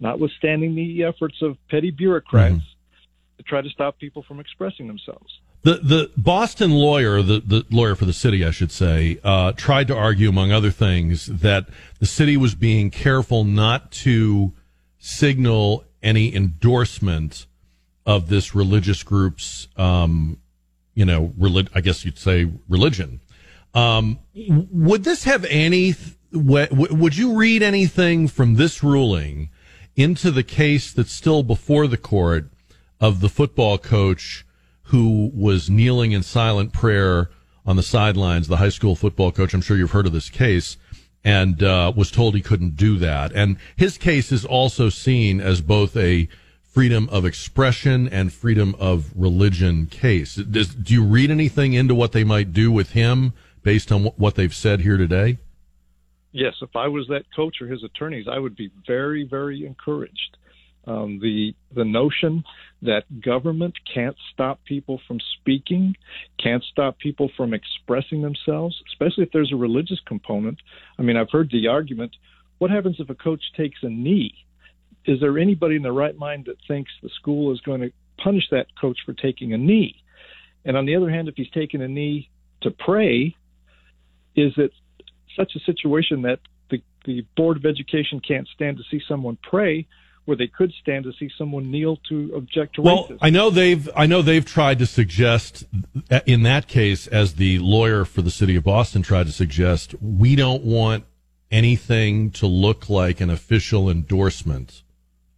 notwithstanding the efforts of petty bureaucrats mm-hmm. to try to stop people from expressing themselves. The the Boston lawyer, the, the lawyer for the city, I should say, uh, tried to argue, among other things, that the city was being careful not to signal any endorsement of this religious group's, um, you know, relig- I guess you'd say religion. Um, would this have any? Would you read anything from this ruling into the case that's still before the court of the football coach who was kneeling in silent prayer on the sidelines? The high school football coach. I'm sure you've heard of this case and uh, was told he couldn't do that. And his case is also seen as both a freedom of expression and freedom of religion case. Does, do you read anything into what they might do with him based on what they've said here today? Yes, if I was that coach or his attorneys, I would be very, very encouraged. Um, the the notion that government can't stop people from speaking, can't stop people from expressing themselves, especially if there's a religious component. I mean, I've heard the argument: what happens if a coach takes a knee? is there anybody in the right mind that thinks the school is going to punish that coach for taking a knee? And on the other hand, if he's taken a knee to pray, is it such a situation that the, the Board of Education can't stand to see someone pray? Where they could stand to see someone kneel to object to well, racism. I know they've I know they've tried to suggest uh, in that case, as the lawyer for the city of Boston tried to suggest, we don't want anything to look like an official endorsement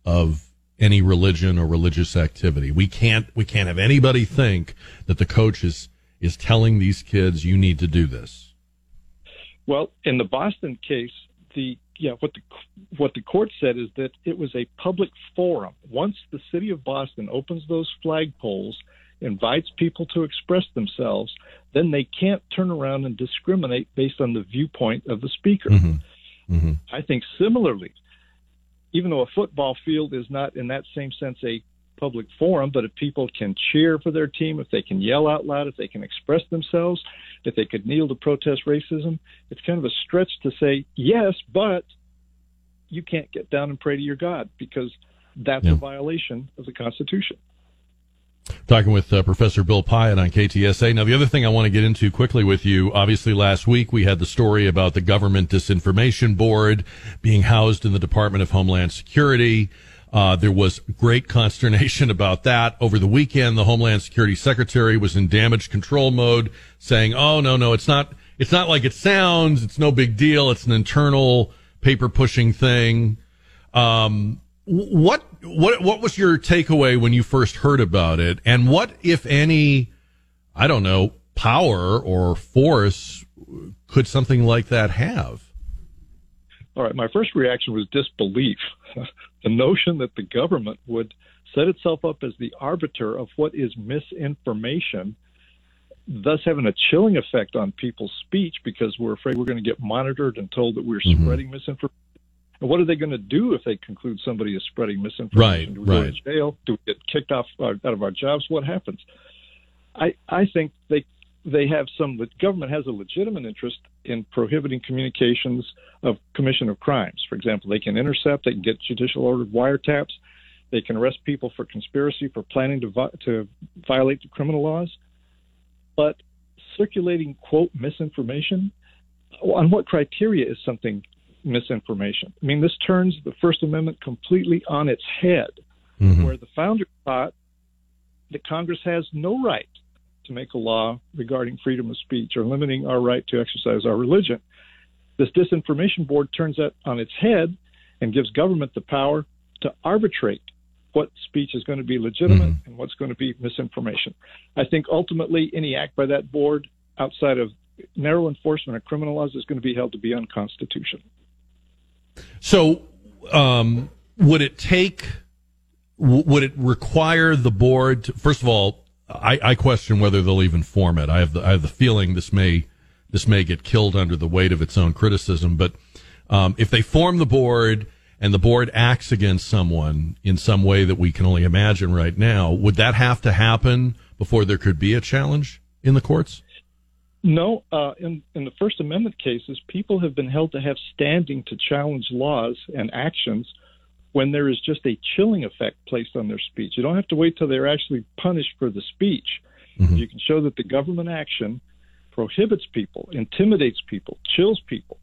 of any religion or religious activity. We can't we can't have anybody think that the coach is is telling these kids you need to do this. Well, in the Boston case, the yeah, what the what the court said is that it was a public forum. Once the city of Boston opens those flagpoles, invites people to express themselves, then they can't turn around and discriminate based on the viewpoint of the speaker. Mm-hmm. Mm-hmm. I think similarly, even though a football field is not in that same sense a public forum, but if people can cheer for their team, if they can yell out loud, if they can express themselves, if they could kneel to protest racism, it's kind of a stretch to say, yes, but you can't get down and pray to your God because that's yeah. a violation of the Constitution. Talking with uh, Professor Bill Piatt on KTSA. Now, the other thing I want to get into quickly with you, obviously last week we had the story about the Government Disinformation Board being housed in the Department of Homeland Security. Uh, there was great consternation *laughs* about that. Over the weekend, the Homeland Security Secretary was in damage control mode saying, oh, no, no, it's not, it's not like it sounds. It's no big deal. It's an internal paper pushing thing. Um, what what what was your takeaway when you first heard about it, and what, if any, I don't know, power or force could something like that have? All right, my first reaction was disbelief. *laughs* the notion that the government would set itself up as the arbiter of what is misinformation, thus having a chilling effect on people's speech because we're afraid we're going to get monitored and told that we're mm-hmm. spreading misinformation and what are they going to do if they conclude somebody is spreading misinformation? Right, do we right. go to jail? Do we get kicked off uh, out of our jobs? What happens? I I think they they have some. The government has a legitimate interest in prohibiting communications of commission of crimes. For example, they can intercept. They can get judicial ordered wiretaps. They can arrest people for conspiracy for planning to vi- to violate the criminal laws. But circulating quote misinformation on what criteria is something misinformation. I mean, this turns the First Amendment completely on its head, mm-hmm. where the founders thought that Congress has no right to make a law regarding freedom of speech or limiting our right to exercise our religion. This disinformation board turns that on its head and gives government the power to arbitrate what speech is going to be legitimate mm-hmm. and what's going to be misinformation. I think ultimately any act by that board outside of narrow enforcement of criminal laws is going to be held to be unconstitutional. So um, would it take? Would it require the board? To, first of all, I, I question whether they'll even form it. I have the I have the feeling this may this may get killed under the weight of its own criticism. But um, if they form the board and the board acts against someone in some way that we can only imagine right now, would that have to happen before there could be a challenge in the courts? No, uh, in in the First Amendment cases, people have been held to have standing to challenge laws and actions when there is just a chilling effect placed on their speech. You don't have to wait till they're actually punished for the speech. Mm-hmm. You can show that the government action prohibits people, intimidates people, chills people,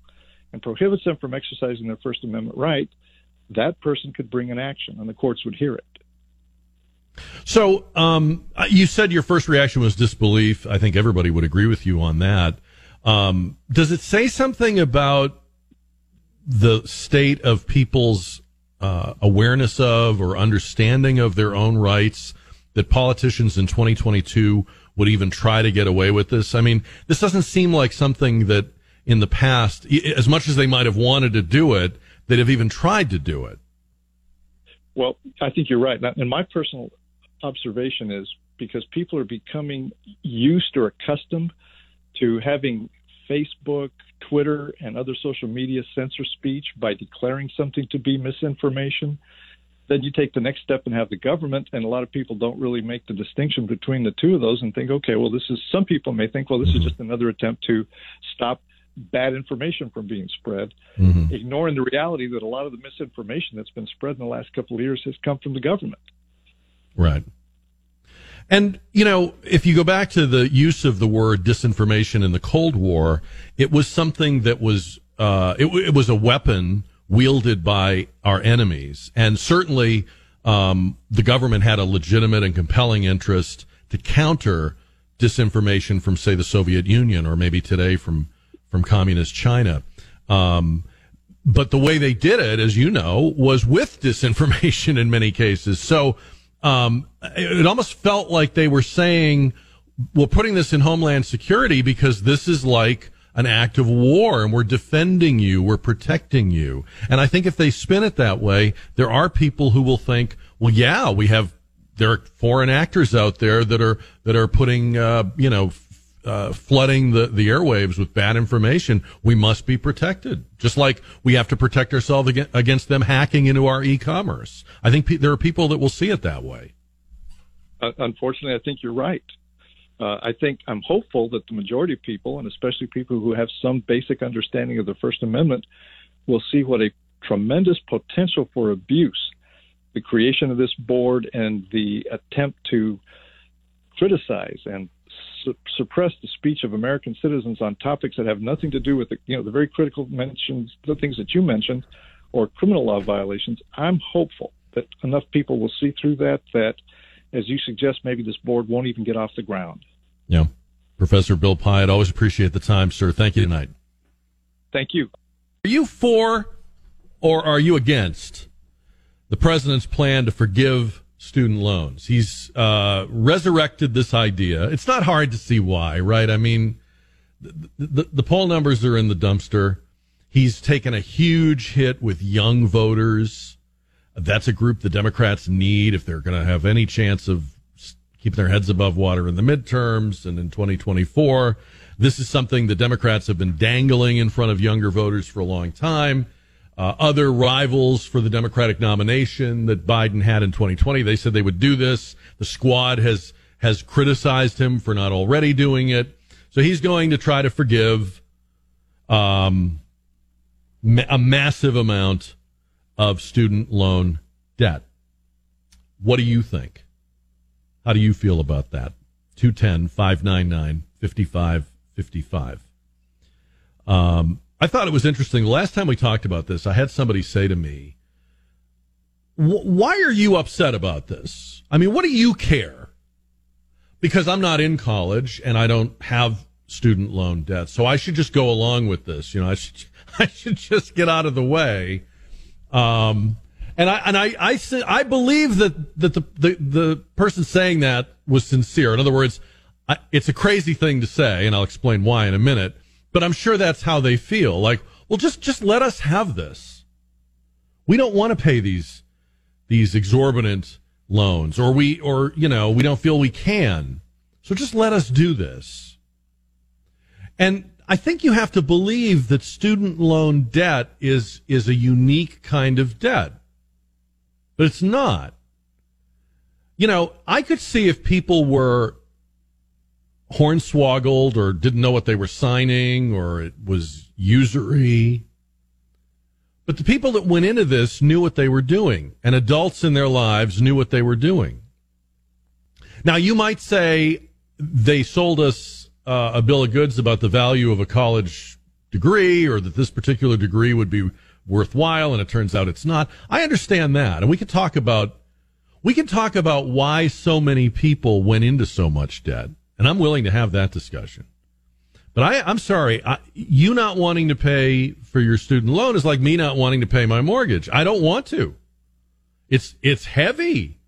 and prohibits them from exercising their First Amendment right. That person could bring an action, and the courts would hear it. So, um, you said your first reaction was disbelief. I think everybody would agree with you on that. Um, does it say something about the state of people's uh, awareness of or understanding of their own rights that politicians in 2022 would even try to get away with this? I mean, this doesn't seem like something that in the past, as much as they might have wanted to do it, that have even tried to do it. Well, I think you're right. And my personal observation is because people are becoming used or accustomed to having Facebook, Twitter, and other social media censor speech by declaring something to be misinformation. Then you take the next step and have the government, and a lot of people don't really make the distinction between the two of those and think, okay, well, this is, some people may think, well, this mm-hmm. is just another attempt to stop bad information from being spread, mm-hmm. ignoring the reality that a lot of the misinformation that's been spread in the last couple of years has come from the government. Right. And, you know, if you go back to the use of the word disinformation in the Cold War, it was something that was, uh, it, it, was a weapon wielded by our enemies. And certainly, um, the government had a legitimate and compelling interest to counter disinformation from, say, the Soviet Union or maybe today from, from communist China. Um, but the way they did it, as you know, was with disinformation *laughs* in many cases. So, um, it almost felt like they were saying, we're putting this in Homeland Security because this is like an act of war and we're defending you, we're protecting you. And I think if they spin it that way, there are people who will think, well, yeah, we have, there are foreign actors out there that are, that are putting, uh, you know, uh, flooding the, the airwaves with bad information, we must be protected. Just like we have to protect ourselves against them hacking into our e-commerce. I think pe- there are people that will see it that way. Uh, unfortunately, I think you're right. Uh, I think I'm hopeful that the majority of people, and especially people who have some basic understanding of the First Amendment, will see what a tremendous potential for abuse the creation of this board and the attempt to criticize and su- suppress the speech of American citizens on topics that have nothing to do with the, you know, the very critical mentions, the things that you mentioned, or criminal law violations. I'm hopeful that enough people will see through that that, as you suggest, maybe this board won't even get off the ground. Yeah. Professor Bill Piatt, always appreciate the time, sir. Thank you tonight. Thank you. Are you for or are you against the president's plan to forgive student loans. He's uh, resurrected this idea. It's not hard to see why, right? I mean, the, the, the poll numbers are in the dumpster. He's taken a huge hit with young voters. That's a group the Democrats need if they're going to have any chance of keeping their heads above water in the midterms and in 2024. This is something the Democrats have been dangling in front of younger voters for a long time uh, other rivals for the Democratic nomination that Biden had in 2020. They said they would do this. The squad has has criticized him for not already doing it. So he's going to try to forgive um, ma- a massive amount of student loan debt. What do you think? How do you feel about that? 210 599 5555. Um, I thought it was interesting. Last time we talked about this, I had somebody say to me, Why are you upset about this? I mean, what do you care? Because I'm not in college and I don't have student loan debt. So I should just go along with this. You know, I should, *laughs* I should just get out of the way. Um, and I, and I, I, I believe that, that the, the, the person saying that was sincere. In other words, I, it's a crazy thing to say, and I'll explain why in a minute but I'm sure that's how they feel. Like, well, just just let us have this. We don't want to pay these these exorbitant loans or we or you know, we don't feel we can. So just let us do this. And I think you have to believe that student loan debt is is a unique kind of debt. But it's not. You know, I could see if people were hornswoggled or didn't know what they were signing or it was usury. But the people that went into this knew what they were doing, and adults in their lives knew what they were doing. Now, you might say they sold us uh, a bill of goods about the value of a college degree or that this particular degree would be worthwhile, and it turns out it's not. I understand that, and we can talk about we can talk about why so many people went into so much debt, and I'm willing to have that discussion. But I, I'm sorry, I, you not wanting to pay for your student loan is like me not wanting to pay my mortgage. I don't want to. It's it's heavy.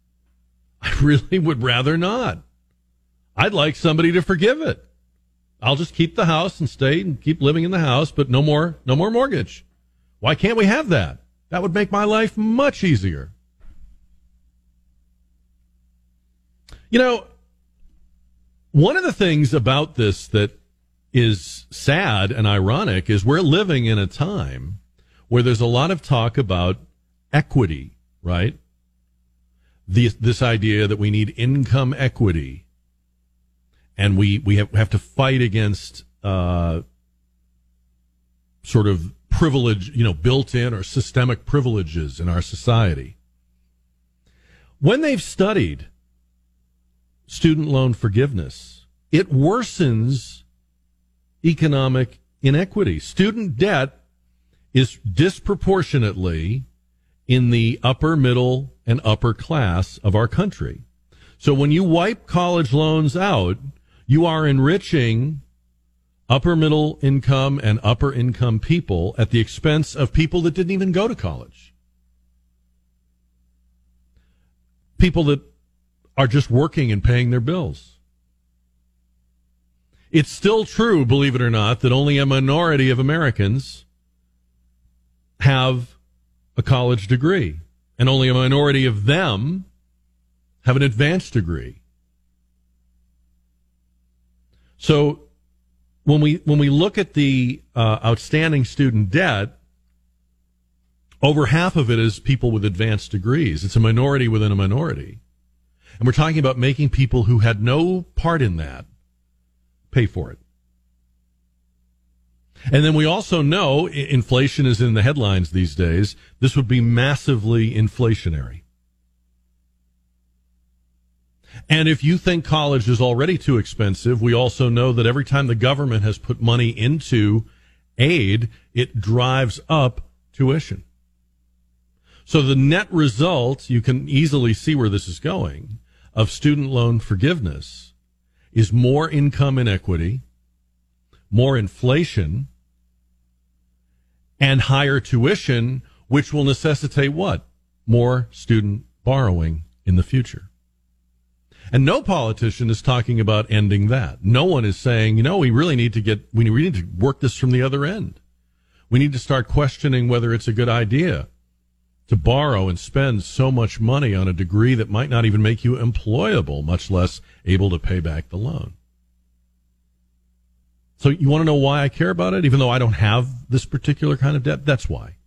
I *laughs* really would rather not. I'd like somebody to forgive it. I'll just keep the house and stay and keep living in the house, but no more no more mortgage. Why can't we have that? That would make my life much easier. You know, one of the things about this that is sad and ironic is we're living in a time where there's a lot of talk about equity, right? This idea that we need income equity and we, we have, have to fight against, uh, sort of privilege, you know, built in or systemic privileges in our society. When they've studied student loan forgiveness, it worsens economic inequity. Student debt is disproportionately in the upper middle and upper class of our country. So when you wipe college loans out, you are enriching upper middle income and upper income people at the expense of people that didn't even go to college. People that are just working and paying their bills. It's still true, believe it or not, that only a minority of Americans have a college degree, and only a minority of them have an advanced degree. So when we when we look at the uh, outstanding student debt, over half of it is people with advanced degrees. It's a minority within a minority, and we're talking about making people who had no part in that pay for it. And then we also know inflation is in the headlines these days. This would be massively inflationary. And if you think college is already too expensive, we also know that every time the government has put money into aid, it drives up tuition. So the net result, you can easily see where this is going, of student loan forgiveness is more income inequity, more inflation, and higher tuition, which will necessitate what? More student borrowing in the future. And no politician is talking about ending that. No one is saying, you know, we really need to get, we need to work this from the other end. We need to start questioning whether it's a good idea to borrow and spend so much money on a degree that might not even make you employable, much less able to pay back the loan. So you want to know why I care about it, even though I don't have this particular kind of debt? That's why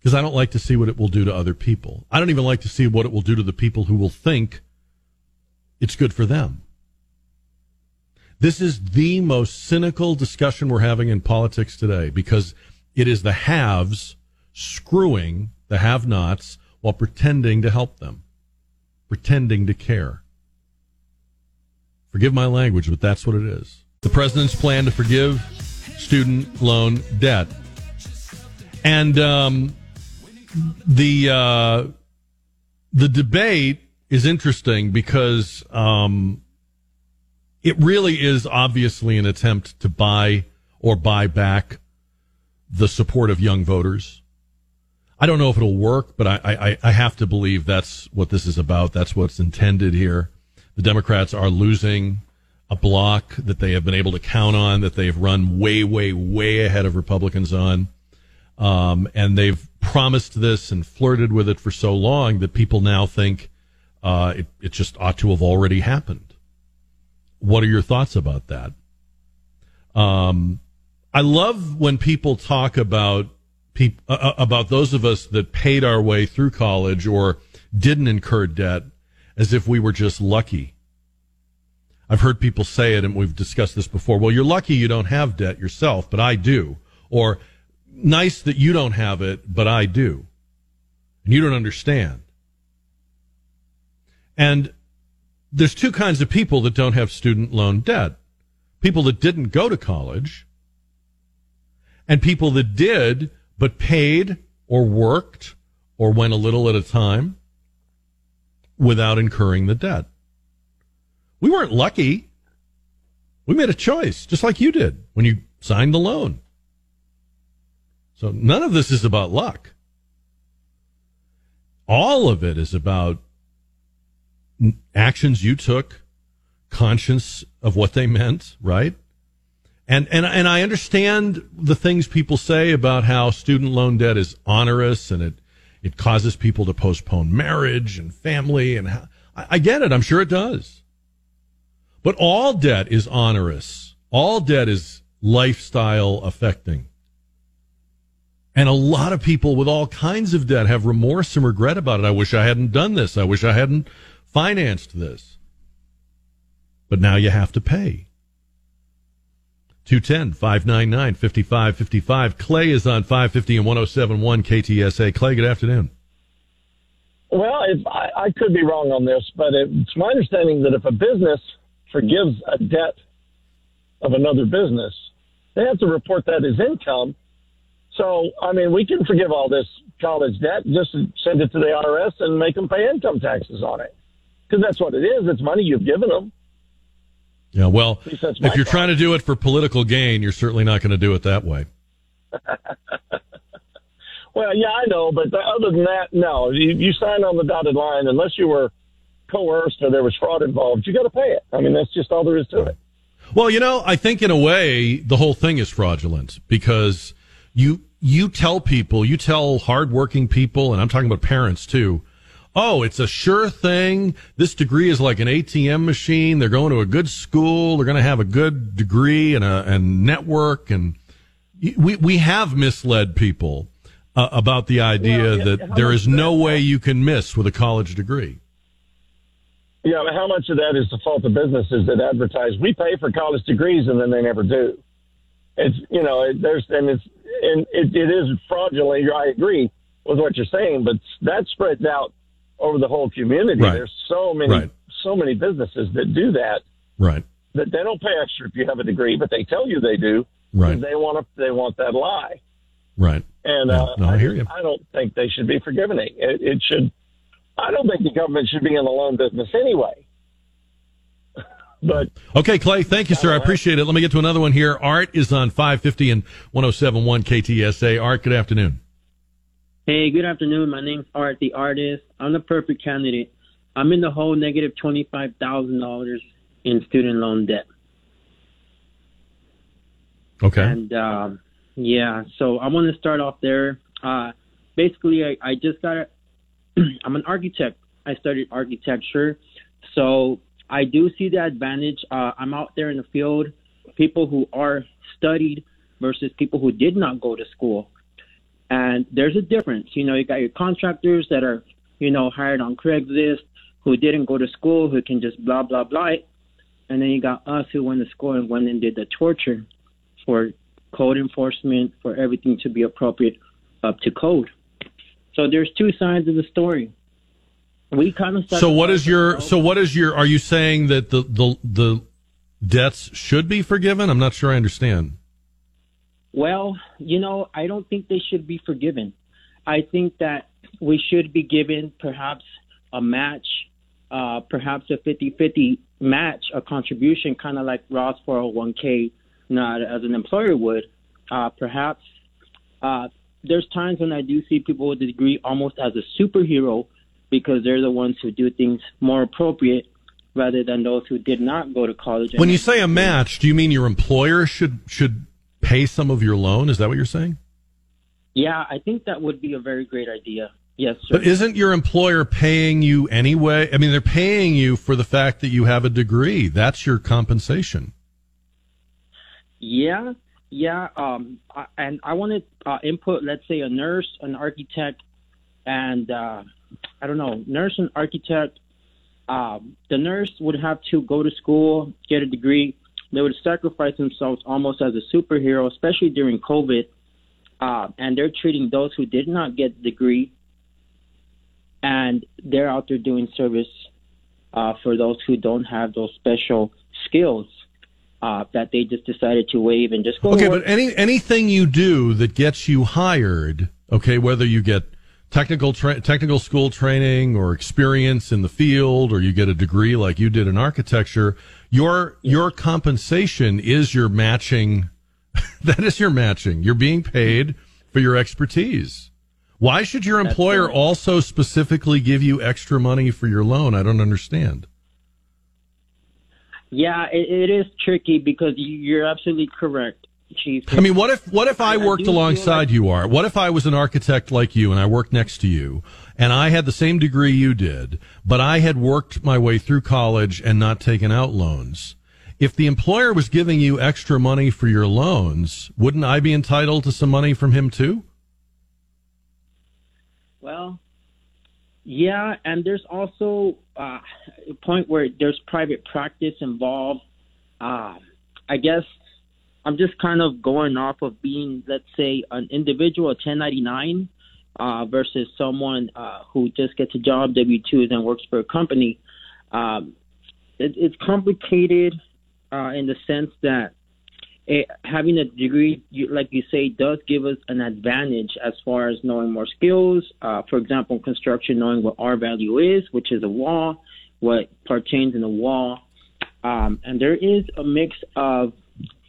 because I don't like to see what it will do to other people. I don't even like to see what it will do to the people who will think it's good for them. This is the most cynical discussion we're having in politics today because it is the haves screwing the have nots while pretending to help them, pretending to care. Forgive my language, but that's what it is. The president's plan to forgive student loan debt. And um, the uh, the debate is interesting because um, it really is obviously an attempt to buy or buy back the support of young voters. I don't know if it'll work, but I, I, I have to believe that's what this is about. That's what's intended here. The Democrats are losing a block that they have been able to count on, that they've run way, way, way ahead of Republicans on. Um, and they've promised this and flirted with it for so long that people now think uh, it, it just ought to have already happened. What are your thoughts about that? Um, I love when people talk about peop- uh, uh, about those of us that paid our way through college or didn't incur debt as if we were just lucky. I've heard people say it, and we've discussed this before. Well, you're lucky you don't have debt yourself, but I do. Or nice that you don't have it, but I do. And you don't understand. And there's two kinds of people that don't have student loan debt people that didn't go to college, and people that did but paid or worked or went a little at a time without incurring the debt. We weren't lucky. We made a choice, just like you did when you signed the loan. So none of this is about luck. All of it is about actions you took, conscious of what they meant, right? And, and, and I understand the things people say about how student loan debt is onerous and it, it causes people to postpone marriage and family and how, I, I get it. I'm sure it does. But all debt is onerous. All debt is lifestyle affecting. And a lot of people with all kinds of debt have remorse and regret about it. I wish I hadn't done this. I wish I hadn't financed this. But now you have to pay. 210 599 5555. Clay is on 550 and 1071 KTSA. Clay, good afternoon. Well, if I, I could be wrong on this, but it's my understanding that if a business forgives a debt of another business, they have to report that as income. So, I mean, we can forgive all this college debt, just send it to the IRS and make them pay income taxes on it. Because that's what it is. It's money you've given them. Yeah, well, if you're trying to do it for political gain, you're certainly not going to do it that way. *laughs* well, yeah, I know, but other than that, no. You, you sign on the dotted line unless you were coerced or there was fraud involved. You got to pay it. I mean, that's just all there is to it. Well, you know, I think in a way the whole thing is fraudulent because you you tell people, you tell hardworking people, and I'm talking about parents too oh, it's a sure thing. This degree is like an ATM machine. They're going to a good school. They're going to have a good degree and a and network. And we we have misled people uh, about the idea yeah, that there is no way you can miss with a college degree. Yeah, but how much of that is the fault of businesses that advertise we pay for college degrees and then they never do? It's you know it, there's and it's and it, it is fraudulent. I agree with what you're saying, but that spreads out over the whole community. Right. There's so many right. so many businesses that do that. Right. That they don't pay extra if you have a degree, but they tell you they do. Right. They want to, they want that lie. Right. And uh, no, I, I, hear you. I don't think they should be forgiven. It, it should. I don't think the government should be in the loan business anyway. *laughs* but okay, Clay, thank you, sir. I appreciate it. Let me get to another one here. Art is on 550 and 1071 KTSA. Art, good afternoon. Hey, good afternoon. My name's Art, the artist. I'm the perfect candidate. I'm in the whole negative twenty-five thousand dollars in student loan debt. Okay. And um, yeah, so I want to start off there. Uh, basically, I, I just got. A, *clears throat* I'm an architect. I studied architecture, so I do see the advantage. Uh, I'm out there in the field. People who are studied versus people who did not go to school. And there's a difference. You know, you got your contractors that are, you know, hired on Craigslist who didn't go to school, who can just blah, blah, blah. And then you got us who went to school and went and did the torture for code enforcement, for everything to be appropriate up to code. So there's two sides of the story. We kind of so what is your so what is your are you saying that the the the debts should be forgiven? I'm not sure I understand. Well, you know, I don't think they should be forgiven. I think that we should be given perhaps a match, uh, perhaps a 50 50 match, a contribution, kind of like Roth 401k, not as an employer would. Uh, perhaps uh, there's times when I do see people with a degree almost as a superhero because they're the ones who do things more appropriate rather than those who did not go to college. When you say a match, do you mean your employer should should pay some of your loan? Is that what you're saying? Yeah, I think that would be a very great idea. Yes, sir. But isn't your employer paying you anyway? I mean, they're paying you for the fact that you have a degree. That's your compensation. Yeah, yeah. Um, and I wanted uh, input. Let's say a nurse, an architect, and uh, I don't know, nurse and architect. Um, the nurse would have to go to school, get a degree. They would sacrifice themselves almost as a superhero, especially during COVID. Uh, and they're treating those who did not get the degree and they're out there doing service uh, for those who don't have those special skills uh, that they just decided to waive and just go. Okay, but any anything you do that gets you hired, okay, whether you get technical tra- technical school training or experience in the field, or you get a degree like you did in architecture, your your compensation is your matching. *laughs* that is your matching. You're being paid for your expertise. Why should your employer also specifically give you extra money for your loan? I don't understand. Yeah, it, it is tricky because you're absolutely correct, I mean, what if what if I, I worked I alongside like- you are? What if I was an architect like you and I worked next to you and I had the same degree you did, but I had worked my way through college and not taken out loans? If the employer was giving you extra money for your loans, wouldn't I be entitled to some money from him too? Well, yeah, and there's also uh, a point where there's private practice involved. Uh, I guess I'm just kind of going off of being, let's say, an individual, a 1099, uh, versus someone uh, who just gets a job, W-2s, and works for a company. Um, it, it's complicated uh, in the sense that it, having a degree, you, like you say, does give us an advantage as far as knowing more skills. Uh, for example, in construction, knowing what R value is, which is a wall, what pertains in a wall. Um, and there is a mix of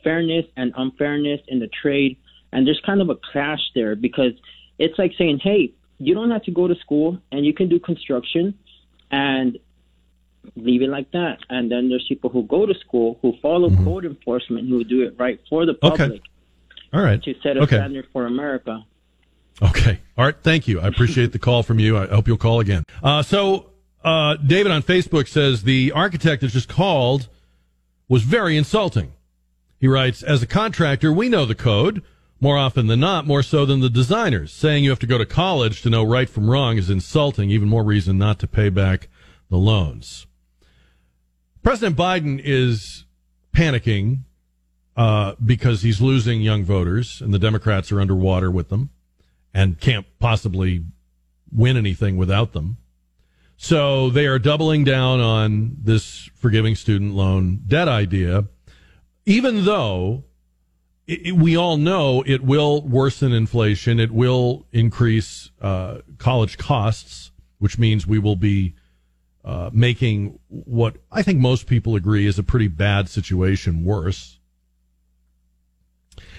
fairness and unfairness in the trade. And there's kind of a clash there because it's like saying, hey, you don't have to go to school and you can do construction. And leave it like that. And then there's people who go to school who follow mm-hmm. code enforcement who do it right for the public. Okay. All right. To set a okay. standard for America. Okay. All right. Thank you. I appreciate the call from you. I hope you'll call again. Uh, so, uh, David on Facebook says the architect that just called was very insulting. He writes, as a contractor, we know the code more often than not, more so than the designers. Saying you have to go to college to know right from wrong is insulting. Even more reason not to pay back the loans. President Biden is panicking uh, because he's losing young voters, and the Democrats are underwater with them and can't possibly win anything without them. So they are doubling down on this forgiving student loan debt idea, even though it, it, we all know it will worsen inflation. It will increase uh, college costs, which means we will be uh, making what I think most people agree is a pretty bad situation worse.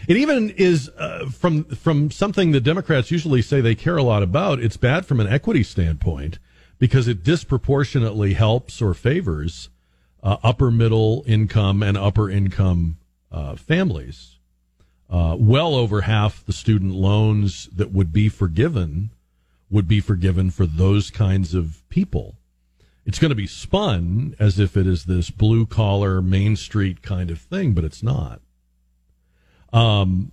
It even is uh, from from something the Democrats usually say they care a lot about. It's bad from an equity standpoint because it disproportionately helps or favors uh, upper middle income and upper income uh, families. Uh, well over half the student loans that would be forgiven would be forgiven for those kinds of people it's going to be spun as if it is this blue collar Main Street kind of thing, but it's not. Um,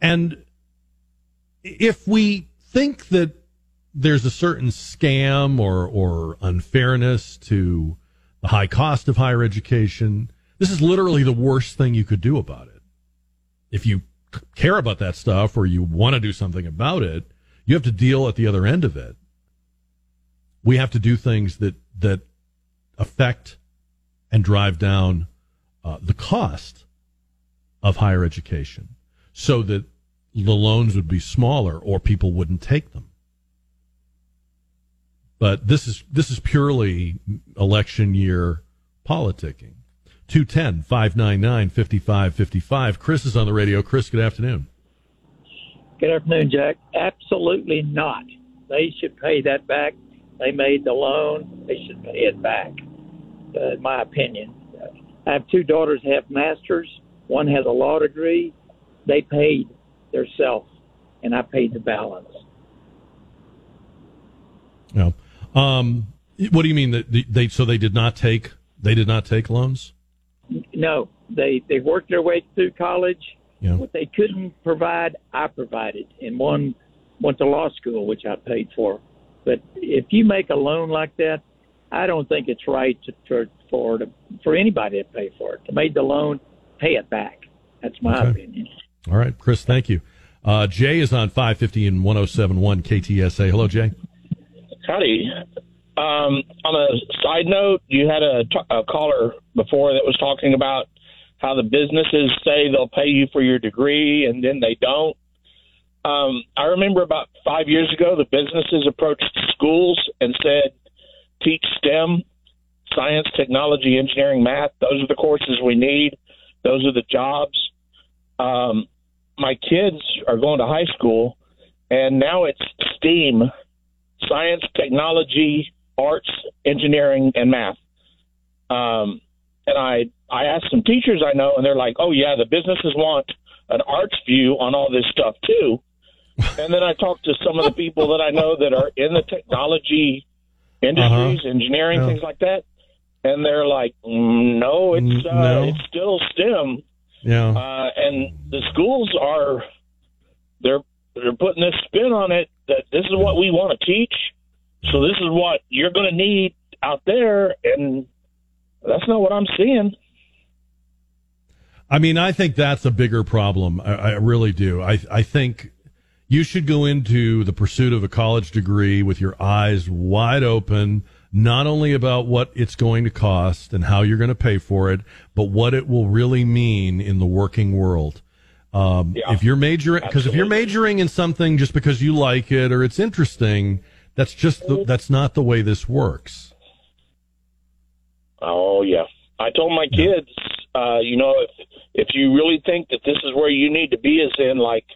and if we think that there's a certain scam or, or unfairness to the high cost of higher education, this is literally the worst thing you could do about it. If you care about that stuff or you want to do something about it, you have to deal at the other end of it. We have to do things that that affect and drive down uh, the cost of higher education so that the loans would be smaller or people wouldn't take them. But this is this is purely election year politicking. 210 599 5555. Chris is on the radio. Chris, good afternoon. Good afternoon, Jack. Absolutely not. They should pay that back they made the loan. They should pay it back, uh, in my opinion. I have two daughters have masters. One has a law degree. They paid themselves, and I paid the balance. No. Um, what do you mean that they so they did not take they did not take loans? No, they they worked their way through college. Yeah. What they couldn't provide, I provided, and one went to law school, which I paid for. But if you make a loan like that, I don't think it's right to, for for to, for anybody to pay for it. To make the loan, pay it back. That's my okay. opinion. All right, Chris. Thank you. Uh, Jay is on 550 and 1071 KTSA. Hello, Jay. Howdy. Um, on a side note, you had a, t- a caller before that was talking about how the businesses say they'll pay you for your degree and then they don't. Um, I remember about five years ago, the businesses approached schools and said, teach STEM, science, technology, engineering, math. Those are the courses we need. Those are the jobs. Um, my kids are going to high school, and now it's STEAM, science, technology, arts, engineering, and math. Um, and I I asked some teachers I know, and they're like, "Oh yeah, the businesses want an arts view on all this stuff too." *laughs* and then I talked to some of the people that I know that are in the technology industries, uh-huh. engineering, yeah. things like that, and they're like, "No, it's uh, no. it's still STEM." Yeah. Uh, and the schools are they're they're putting this spin on it that this is what we want to teach. So this is what you're going to need out there, and that's not what I'm seeing. I mean, I think that's a bigger problem. I, I really do. I I think you should go into the pursuit of a college degree with your eyes wide open, not only about what it's going to cost and how you're going to pay for it, but what it will really mean in the working world. Um, yeah, if you're majoring, because if you're majoring in something just because you like it or it's interesting, that's just the, that's not the way this works. Oh yeah, I told my kids, uh, you know, if if you really think that this is where you need to be, is in like,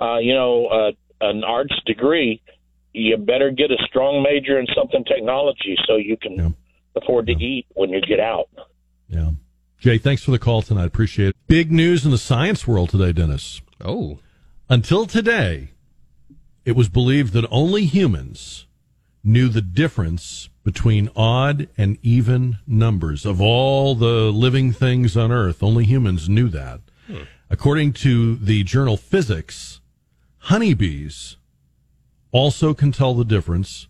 uh, you know, uh, an arts degree, you better get a strong major in something technology so you can yeah. afford to yeah. eat when you get out. Yeah. Jay, thanks for the call tonight. Appreciate it. Big news in the science world today, Dennis. Oh. Until today, it was believed that only humans knew the difference between odd and even numbers. Of all the living things on Earth, only humans knew that. Hmm. According to the journal Physics, honeybees also can tell the difference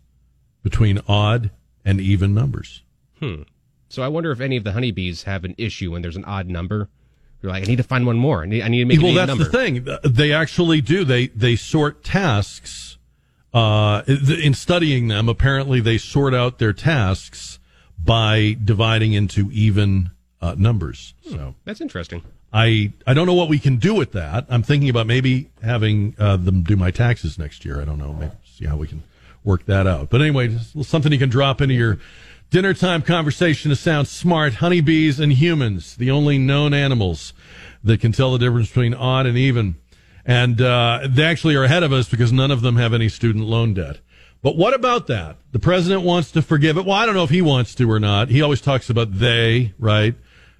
between odd and even numbers. Hmm. So I wonder if any of the honeybees have an issue when there's an odd number. You're like, I need to find one more. I need, I need to make well. that's number. the thing. They actually do. They they sort tasks. Uh, in studying them, apparently they sort out their tasks by dividing into even uh, numbers. Hmm, so that's interesting. I I don't know what we can do with that. I'm thinking about maybe having uh, them do my taxes next year. I don't know. Maybe see how we can work that out. But anyway, something you can drop into your Dinner time conversation to sound smart. Honeybees and humans, the only known animals that can tell the difference between odd and even. And uh, they actually are ahead of us because none of them have any student loan debt. But what about that? The president wants to forgive it. Well, I don't know if he wants to or not. He always talks about they, right?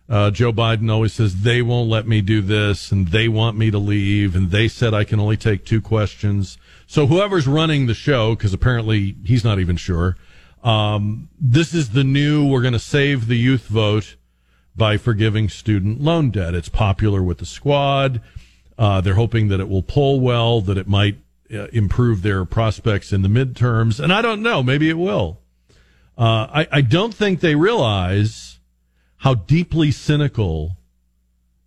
Uh, Joe Biden always says they won't let me do this and they want me to leave and they said I can only take two questions. So whoever's running the show, because apparently he's not even sure, um, this is the new, we're going to save the youth vote by forgiving student loan debt. It's popular with the squad. Uh, they're hoping that it will pull well, that it might uh, improve their prospects in the midterms. And I don't know, maybe it will. Uh, I, I don't think they realize how deeply cynical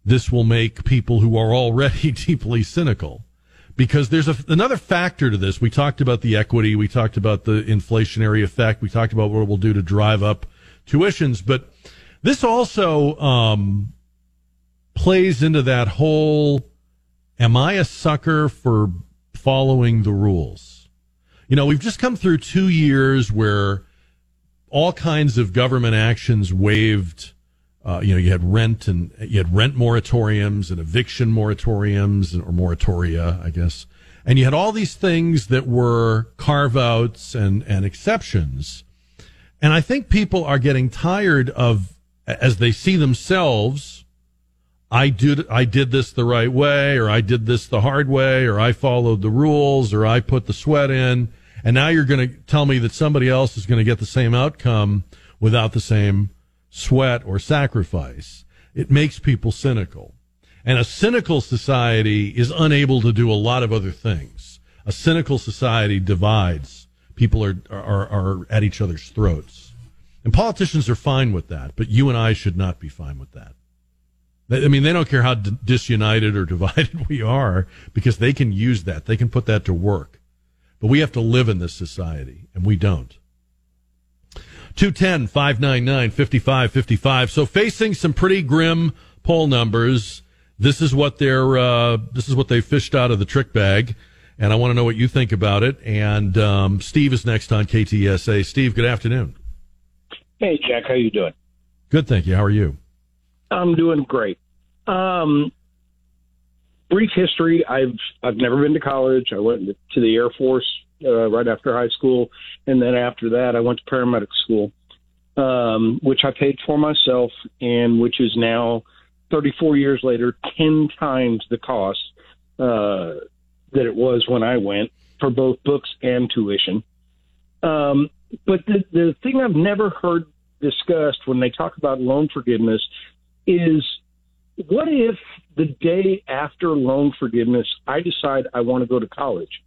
this will make people who are already *laughs* deeply cynical because there's a, another factor to this. We talked about the equity, we talked about the inflationary effect, we talked about what it will do to drive up tuitions, but this also um, plays into that whole am I a sucker for following the rules? You know, we've just come through two years where all kinds of government actions waived uh, you know, you had rent and you had rent moratoriums and eviction moratoriums or moratoria, I guess. And you had all these things that were carve outs and, and exceptions. And I think people are getting tired of, as they see themselves, I did I did this the right way, or I did this the hard way, or I followed the rules, or I put the sweat in, and now you're going to tell me that somebody else is going to get the same outcome without the same sweat or sacrifice. It makes people cynical. And a cynical society is unable to do a lot of other things. A cynical society divides. People are, are, are at each other's throats. And politicians are fine with that, but you and I should not be fine with that. I mean, they don't care how disunited or *laughs* divided we are because they can use that. They can put that to work. But we have to live in this society, and we don't. 210 599 5555. So, facing some pretty grim poll numbers, this is what they're, uh, this is what they fished out of the trick bag. And I want to know what you think about it. And um, Steve is next on KTSA. Steve, good afternoon. Hey, Jack, how you doing? Good, thank you. How are you? I'm doing great. Um, brief history: I've I've never been to college. I went to the Air Force uh, right after high school, and then after that, I went to paramedic school, um, which I paid for myself, and which is now 34 years later, 10 times the cost uh, that it was when I went for both books and tuition. Um, but the, the thing I've never heard discussed when they talk about loan forgiveness is what if the day after loan forgiveness, I decide I want to go to college?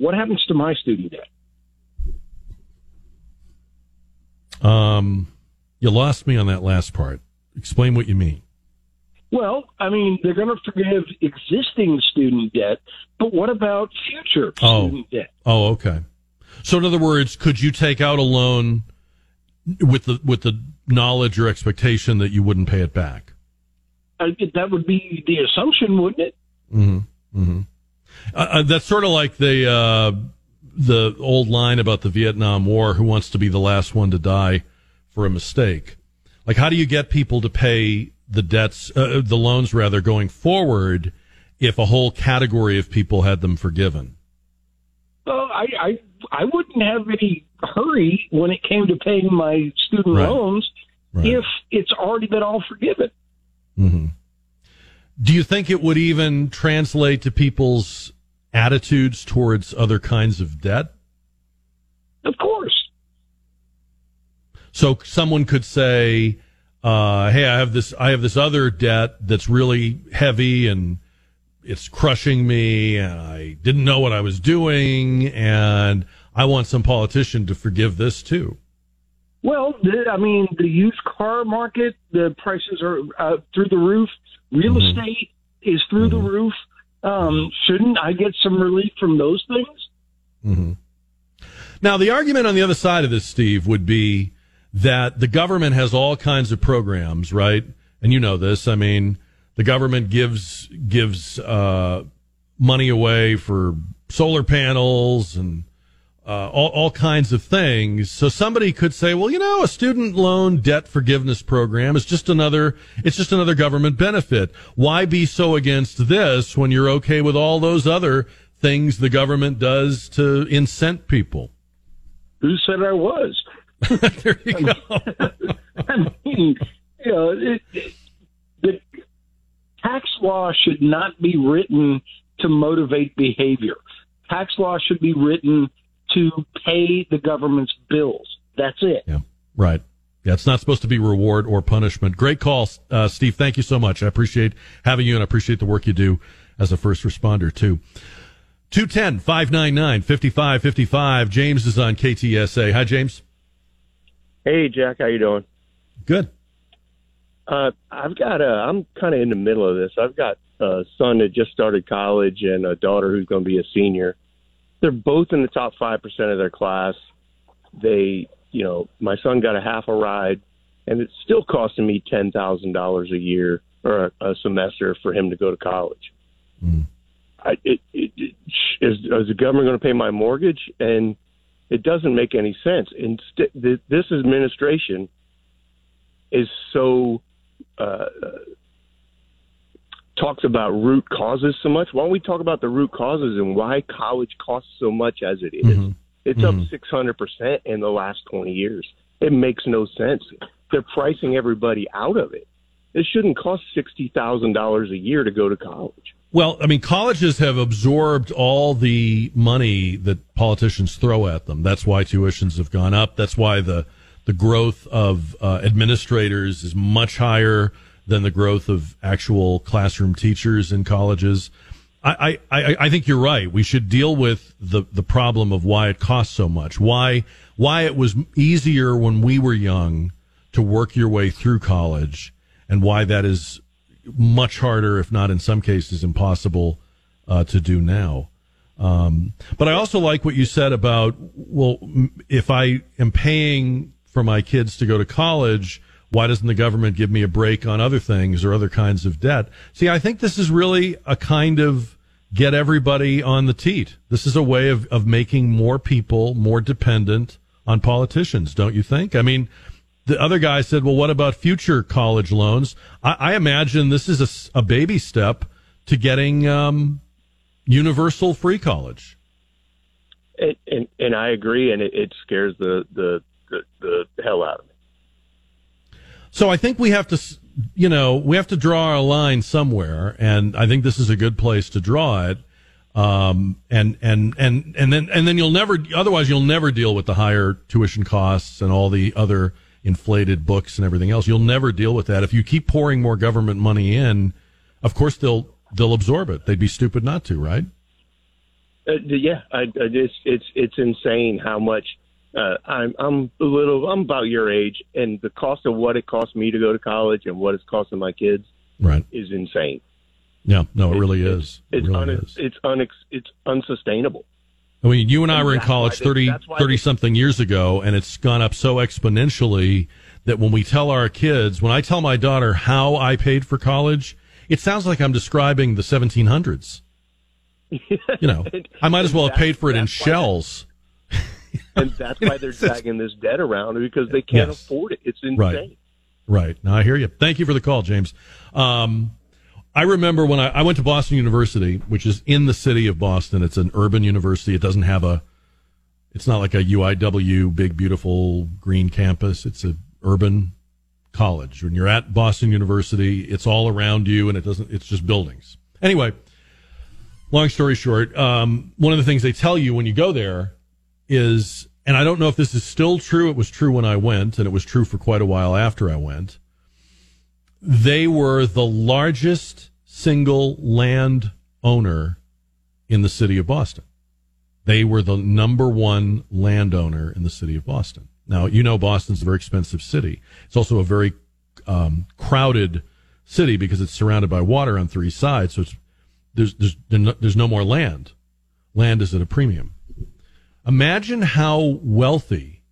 What happens to my student debt? Um, you lost me on that last part. Explain what you mean. Well, I mean, they're going to forgive existing student debt, but what about future oh. student debt? Oh, okay. So, in other words, could you take out a loan with the with the knowledge or expectation that you wouldn't pay it back? Uh, that would be the assumption, wouldn't it? Mm-hmm. Mm-hmm. Uh, uh, that's sort of like the uh, the old line about the Vietnam War: "Who wants to be the last one to die for a mistake?" Like, how do you get people to pay the debts, uh, the loans rather, going forward, if a whole category of people had them forgiven? Well, I, I I wouldn't have any hurry when it came to paying my student Right. loans Right. if it's already been all forgiven. Mm-hmm. Do you think it would even translate to people's attitudes towards other kinds of debt? Of course. So someone could say, uh, "Hey, I have this. I have this other debt that's really heavy and it's crushing me, and I didn't know what I was doing, and I want some politician to forgive this too." Well, I mean, the used car market, the prices are uh, through the roof. Real Mm-hmm. estate is through the roof. Um, shouldn't I get some relief from those things? hmm Now, the argument on the other side of this, Steve, would be that the government has all kinds of programs, right? And you know this. I mean, the government gives gives uh, money away for solar panels and uh, all, all kinds of things. So somebody could say, well, you know, a student loan debt forgiveness program is just another, it's just another government benefit. Why be so against this when you're okay with all those other things the government does to incent people? Who said I was? *laughs* there you go. *laughs* I mean, you know, it, it, the tax law should not be written to motivate behavior. Tax law should be written to pay the government's bills. That's it. Yeah, right. Yeah, it's not supposed to be reward or punishment. Great call, uh, Steve. Thank you so much. I appreciate having you and I appreciate the work you do as a first responder, too. 210 599 5555. James is on KTSA. Hi, James. Hey, Jack, how you doing? Good. Uh, I've got a. I'm kind of in the middle of this. I've got a son that just started college and a daughter who's going to be a senior. They're both in the top five percent of their class. They, you know, my son got a half a ride, and it's still costing me ten thousand dollars a year or a, a semester for him to go to college. I, it, it, it, is, is the government going to pay my mortgage? And it doesn't make any sense. Instead, th- this administration is so uh, talks about root causes so much. Why don't we talk about the root causes and why college costs so much as it is? It's up six hundred percent in the last twenty years. It makes no sense. They're pricing everybody out of it. It shouldn't cost sixty thousand dollars a year to go to college. Well, I mean, colleges have absorbed all the money that politicians throw at them. That's why tuitions have gone up. That's why the the growth of uh, administrators is much higher than the growth of actual classroom teachers in colleges. I, I, I think you're right. We should deal with the, the problem of why it costs so much. Why why it was easier when we were young to work your way through college, and why that is much harder, if not in some cases impossible, uh, to do now. Um, but I also like what you said about well, if I am paying for my kids to go to college, why doesn't the government give me a break on other things or other kinds of debt? See, I think this is really a kind of get everybody on the teat. This is a way of, of making more people more dependent on politicians, don't you think? I mean, the other guy said, well, what about future college loans? I, I imagine this is a, a, baby step to getting um, universal free college. And, and, and I agree, and it, it scares the, the, the, the hell out of me. So I think we have to, you know, we have to draw our line somewhere, and I think this is a good place to draw it. Um, and and and and then and then you'll never, otherwise you'll never deal with the higher tuition costs and all the other inflated books and everything else. You'll never deal with that if you keep pouring more government money in. Of course, they'll they'll absorb it. They'd be stupid not to, right? Uh, yeah, I, I, it's it's it's insane how much uh, I'm I'm a little I'm about your age, and the cost of what it costs me to go to college and what it's costing my kids, right, is insane. Yeah, no, it really it's, is. It's it really un, is. it's un, it's unsustainable. I mean, you and I And were in college they- 30, 30 they- something years ago, and it's gone up so exponentially that when we tell our kids, when I tell my daughter how I paid for college, it sounds like I'm describing the 1700s. *laughs* You know, I might as well have paid for it in shells. *laughs* and that's why they're dragging this debt around because they can't Yes. afford it. It's insane. Right. Right. Now I hear you. Thank you for the call, James. Um, I remember when I, I went to Boston University, which is in the city of Boston. It's an urban university. It doesn't have a, it's not like a UIW big, beautiful green campus. It's a urban college. When you're at Boston University, it's all around you and it doesn't, it's just buildings. Anyway, long story short, um, one of the things they tell you when you go there is, and I don't know if this is still true. It was true when I went, and it was true for quite a while after I went. They were the largest single land owner in the city of Boston. They were the number one landowner in the city of Boston. Now, you know, Boston's a very expensive city. It's also a very um, crowded city because it's surrounded by water on three sides. So there's, there's, there's no more land. Land is at a premium. Imagine how wealthy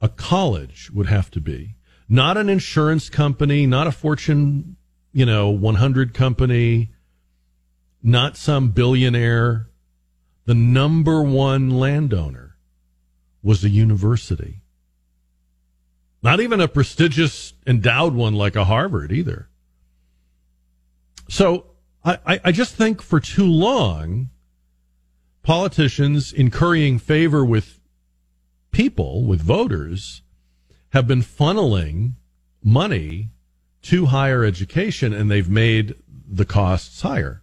a college would have to be. Not an insurance company, not a Fortune, you know, 100 company, not some billionaire. The number one landowner was a university. Not even a prestigious endowed one like a Harvard either. So I, I, I just think for too long, politicians in currying favor with people, with voters, have been funneling money to higher education and they've made the costs higher.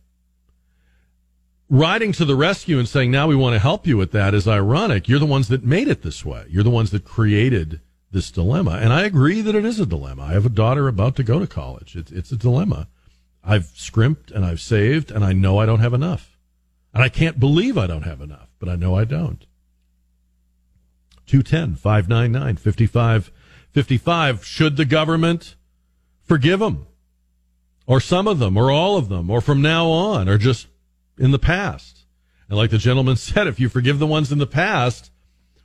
Riding to the rescue and saying, now we want to help you with that is ironic. You're the ones that made it this way. You're the ones that created this dilemma. And I agree that it is a dilemma. I have a daughter about to go to college. It's, it's a dilemma. I've scrimped and I've saved and I know I don't have enough. And I can't believe I don't have enough, but I know I don't. 210 599 5555. Should the government forgive them? Or some of them, or all of them, or from now on, or just in the past? And like the gentleman *laughs* said, if you forgive the ones in the past,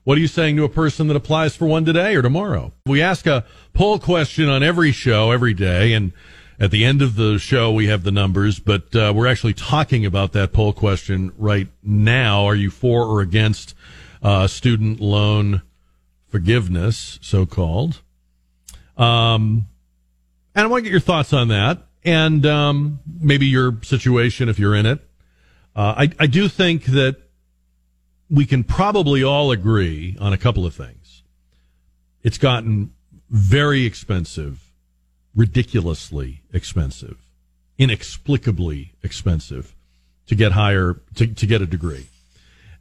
what are you saying to a person that applies for one today or tomorrow? We ask a poll question on every show every day, and at the end of the show, we have the numbers, but uh, we're actually talking about that poll question right now. Are you for or against uh, student loan forgiveness, so called? Um, and I want to get your thoughts on that, and um, maybe your situation if you're in it. Uh, I, I do think that we can probably all agree on a couple of things. It's gotten very expensive ridiculously expensive, inexplicably expensive to get higher, to, to get a degree.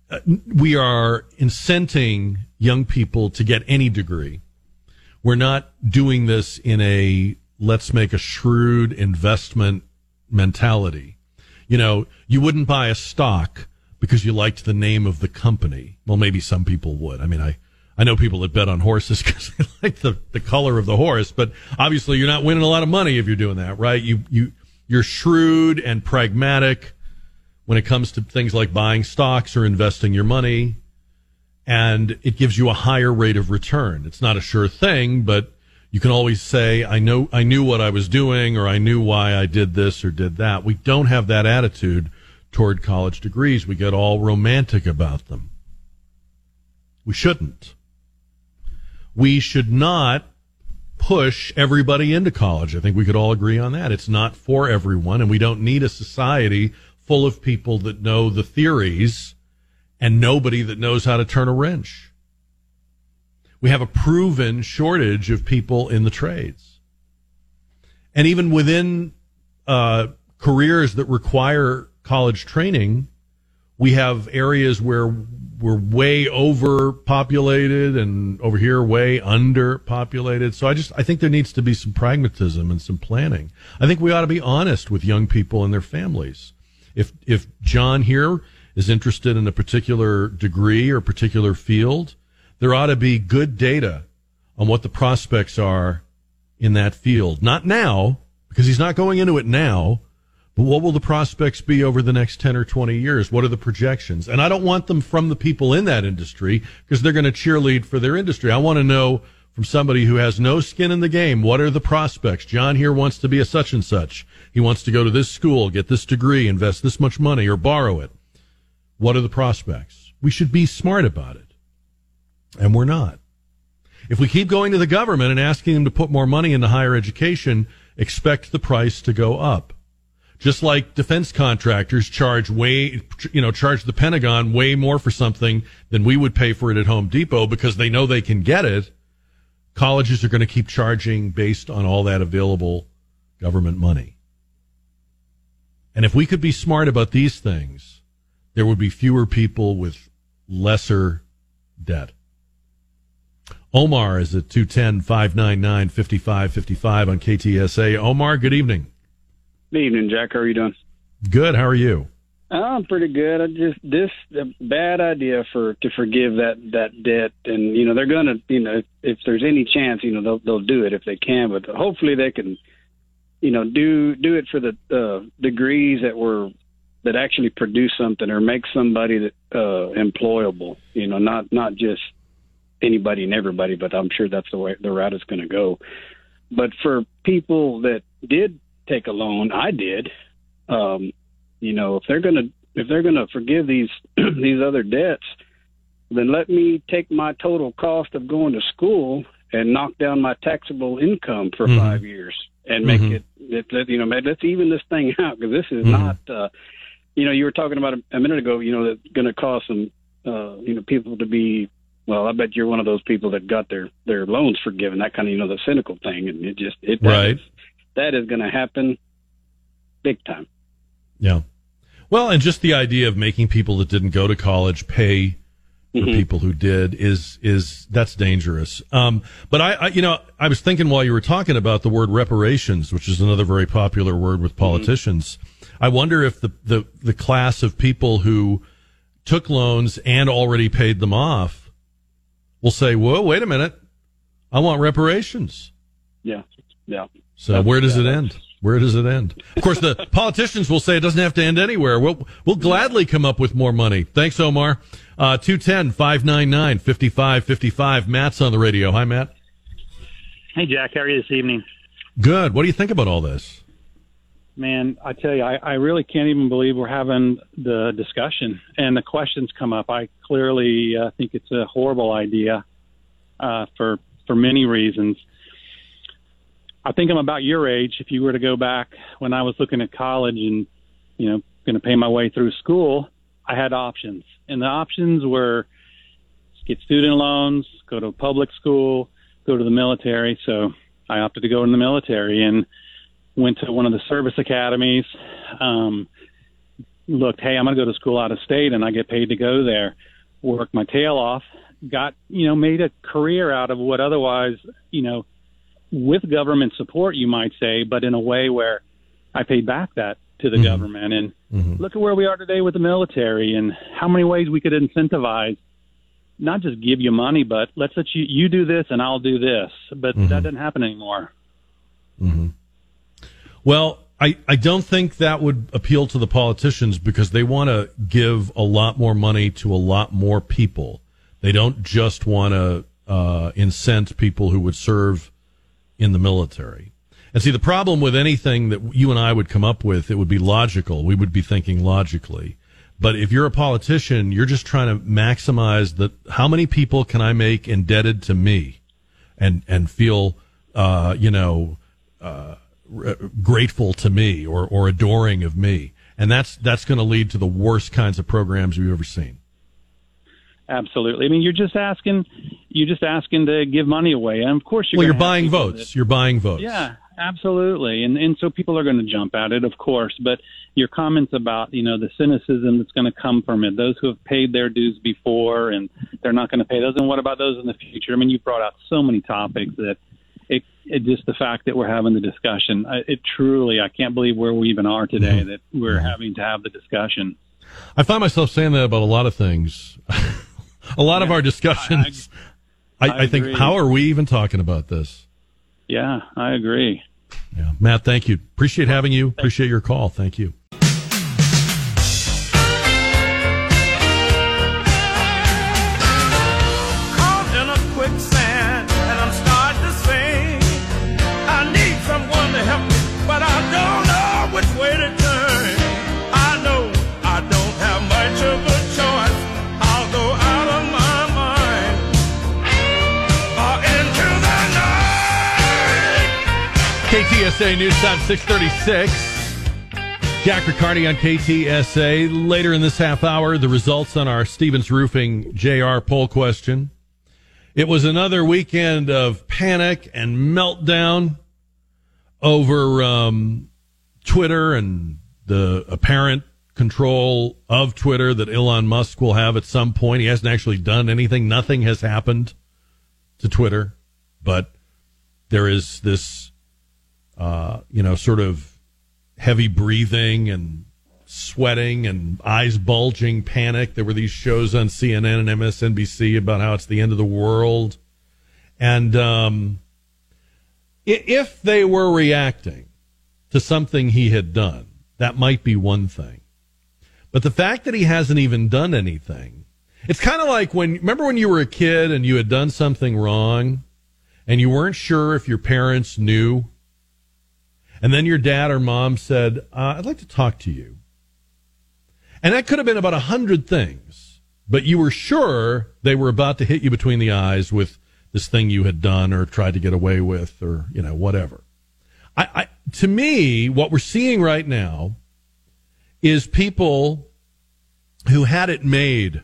Uh, we are incenting young people to get any degree. We're not doing this in a let's make a shrewd investment mentality. You know, you wouldn't buy a stock because you liked the name of the company. Well, maybe some people would. I mean, I, I know people that bet on horses *laughs* because they like the, the color of the horse, but obviously you're not winning a lot of money if you're doing that, right? You, you, you're shrewd and pragmatic when it comes to things like buying stocks or investing your money. And it gives you a higher rate of return. It's not a sure thing, but you can always say, I know, I knew what I was doing or I knew why I did this or did that. We don't have that attitude toward college degrees. We get all romantic about them. We shouldn't. We should not push everybody into college. I think we could all agree on that. It's not for everyone, and we don't need a society full of people that know the theories and nobody that knows how to turn a wrench. We have a proven shortage of people in the trades. And even within uh, careers that require college training, we have areas where we're way overpopulated and over here way underpopulated. So I just I think there needs to be some pragmatism and some planning. I think we ought to be honest with young people and their families. If if John here is interested in a particular degree or particular field, there ought to be good data on what the prospects are in that field. Not now, because he's not going into it now, what will the prospects be over the next 10 or 20 years? What are the projections? And I don't want them from the people in that industry because they're going to cheerlead for their industry. I want to know from somebody who has no skin in the game, what are the prospects? John here wants to be a such and such. He wants to go to this school, get this degree, invest this much money or borrow it. What are the prospects? We should be smart about it. And we're not. If we keep going to the government and asking them to put more money into higher education, expect the price to go up just like defense contractors charge way, you know, charge the Pentagon way more for something than we would pay for it at Home Depot because they know they can get it. Colleges are going to keep charging based on all that available government money. And if we could be smart about these things, there would be fewer people with lesser debt. Omar is at 210 599 5555 on KTSA. Omar, good evening. Good evening, Jack. How are you doing? Good. How are you? I'm pretty good. I just this a bad idea for to forgive that that debt, and you know they're gonna you know if there's any chance you know they'll they'll do it if they can, but hopefully they can you know do do it for the uh, degrees that were that actually produce something or make somebody that uh, employable. You know, not not just anybody and everybody, but I'm sure that's the way the route is going to go. But for people that did take a loan. I did. Um, you know, if they're gonna if they're gonna forgive these *clears throat* these other debts, then let me take my total cost of going to school and knock down my taxable income for mm-hmm. five years and make mm-hmm. it, it, you know let's even this thing *laughs* out because this is mm-hmm. not uh you know you were talking about a, a minute ago you know that's going to cause some uh you know people to be well i bet you're one of those people that got their their loans forgiven that kind of you know the cynical thing and it just it right that is going to happen big time. Yeah. Well, and just the idea of making people that didn't go to college pay for mm-hmm. people who did is is that's dangerous. Um, but I, I, you know, I was thinking while you were talking about the word reparations, which is another very popular word with mm-hmm. politicians. Mm-hmm. I wonder if the, the the class of people who took loans and already paid them off will say, "Whoa, wait a minute, I want reparations." Yeah, yeah. So That's, where does it end? Where does it end? Of course, the *laughs* politicians will say it doesn't have to end anywhere. We'll, we'll gladly come up with more money. Thanks, Omar. Uh, 210 599 5555. Matt's on the radio. Hi, Matt. Hey, Jack. How are you this evening? Good. What do you think about all this? Man, I tell you, I, I really can't even believe we're having the discussion and the questions come up. I clearly uh, think it's a horrible idea uh, for for many reasons. I think I'm about your age. If you were to go back when I was looking at college and, you know, going to pay my way through school, I had options. And the options were get student loans, go to a public school, go to the military. So I opted to go in the military and went to one of the service academies. Um, looked, hey, I'm going to go to school out of state, and I get paid to go there. Worked my tail off, got you know made a career out of what otherwise you know with government support you might say, but in a way where I paid back that to the mm-hmm. government. And mm-hmm. look at where we are today with the military and how many ways we could incentivize not just give you money, but let's let you you do this and I'll do this. But mm-hmm. that doesn't happen anymore. Mm-hmm. Well, I, I don't think that would appeal to the politicians because they want to give a lot more money to a lot more people. They don't just want to uh, incent people who would serve in the military. And see, the problem with anything that you and I would come up with, it would be logical. We would be thinking logically. But if you're a politician, you're just trying to maximize the how many people can I make indebted to me, and and feel, uh, you know, uh, grateful to me or or adoring of me, and that's that's going to lead to the worst kinds of programs we've ever seen. Absolutely. I mean, you're just asking, you're just asking to give money away, and of course, you're well, you're buying votes. You're buying votes. Yeah, absolutely, and and so people are going to jump at it, of course. But your comments about you know the cynicism that's going to come from it, those who have paid their dues before and they're not going to pay those, and what about those in the future? I mean, you brought out so many topics that it, it just the fact that we're having the discussion, it truly, I can't believe where we even are today mm-hmm. that we're having to have the discussion. I find myself saying that about a lot of things. *laughs* a lot yeah, of our discussions. I, I, I, I think, how are we even talking about this? Yeah, I agree. Yeah. Matt, thank you. Appreciate having you. Appreciate your call. Thank you. KTSA News Time 636. Jack Riccardi on KTSA. Later in this half hour, the results on our Stevens Roofing JR poll question. It was another weekend of panic and meltdown over um, Twitter and the apparent control of Twitter that Elon Musk will have at some point. He hasn't actually done anything. Nothing has happened to Twitter, but there is this uh, you know, sort of heavy breathing and sweating and eyes bulging panic. There were these shows on CNN and MSNBC about how it's the end of the world. And um, if they were reacting to something he had done, that might be one thing. But the fact that he hasn't even done anything, it's kind of like when, remember when you were a kid and you had done something wrong and you weren't sure if your parents knew and then your dad or mom said, uh, I'd like to talk to you. And that could have been about a hundred things, but you were sure they were about to hit you between the eyes with this thing you had done or tried to get away with or, you know, whatever. I, I to me, what we're seeing right now is people who had it made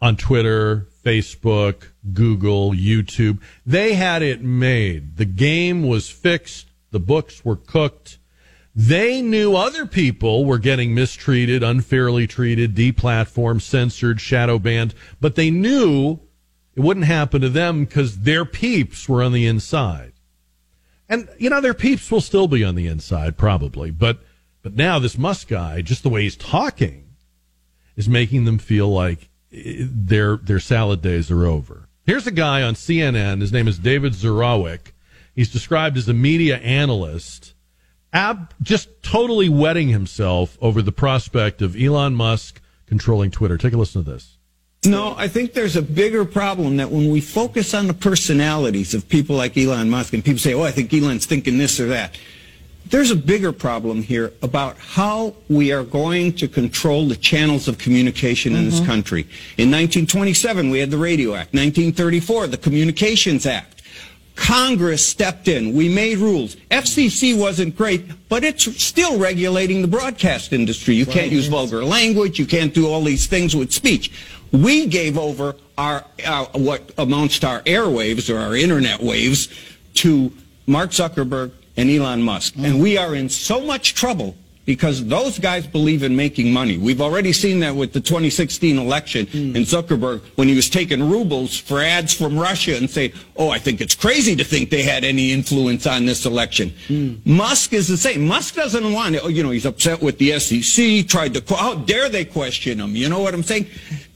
on Twitter, Facebook, Google, YouTube. They had it made. The game was fixed. The books were cooked. They knew other people were getting mistreated, unfairly treated, deplatformed, censored, shadow banned, but they knew it wouldn't happen to them because their peeps were on the inside. And, you know, their peeps will still be on the inside, probably. But, but now this Musk guy, just the way he's talking, is making them feel like their their salad days are over. Here's a guy on CNN. His name is David Zurawik. He's described as a media analyst, ab- just totally wetting himself over the prospect of Elon Musk controlling Twitter. Take a listen to this. No, I think there's a bigger problem that when we focus on the personalities of people like Elon Musk and people say, oh, I think Elon's thinking this or that there's a bigger problem here about how we are going to control the channels of communication in mm-hmm. this country. In 1927, we had the Radio Act. 1934, the Communications Act. Congress stepped in. We made rules. FCC wasn't great, but it's still regulating the broadcast industry. You can't use vulgar language. You can't do all these things with speech. We gave over our, our what amounts to our airwaves or our internet waves to Mark Zuckerberg and Elon Musk. And we are in so much trouble because those guys believe in making money. We've already seen that with the 2016 election Hmm. and Zuckerberg when he was taking rubles for ads from Russia and say, "Oh, I think it's crazy to think they had any influence on this election." Hmm. Musk is the same. Musk doesn't want it. You know, he's upset with the SEC. Tried to. How dare they question him? You know what I'm saying?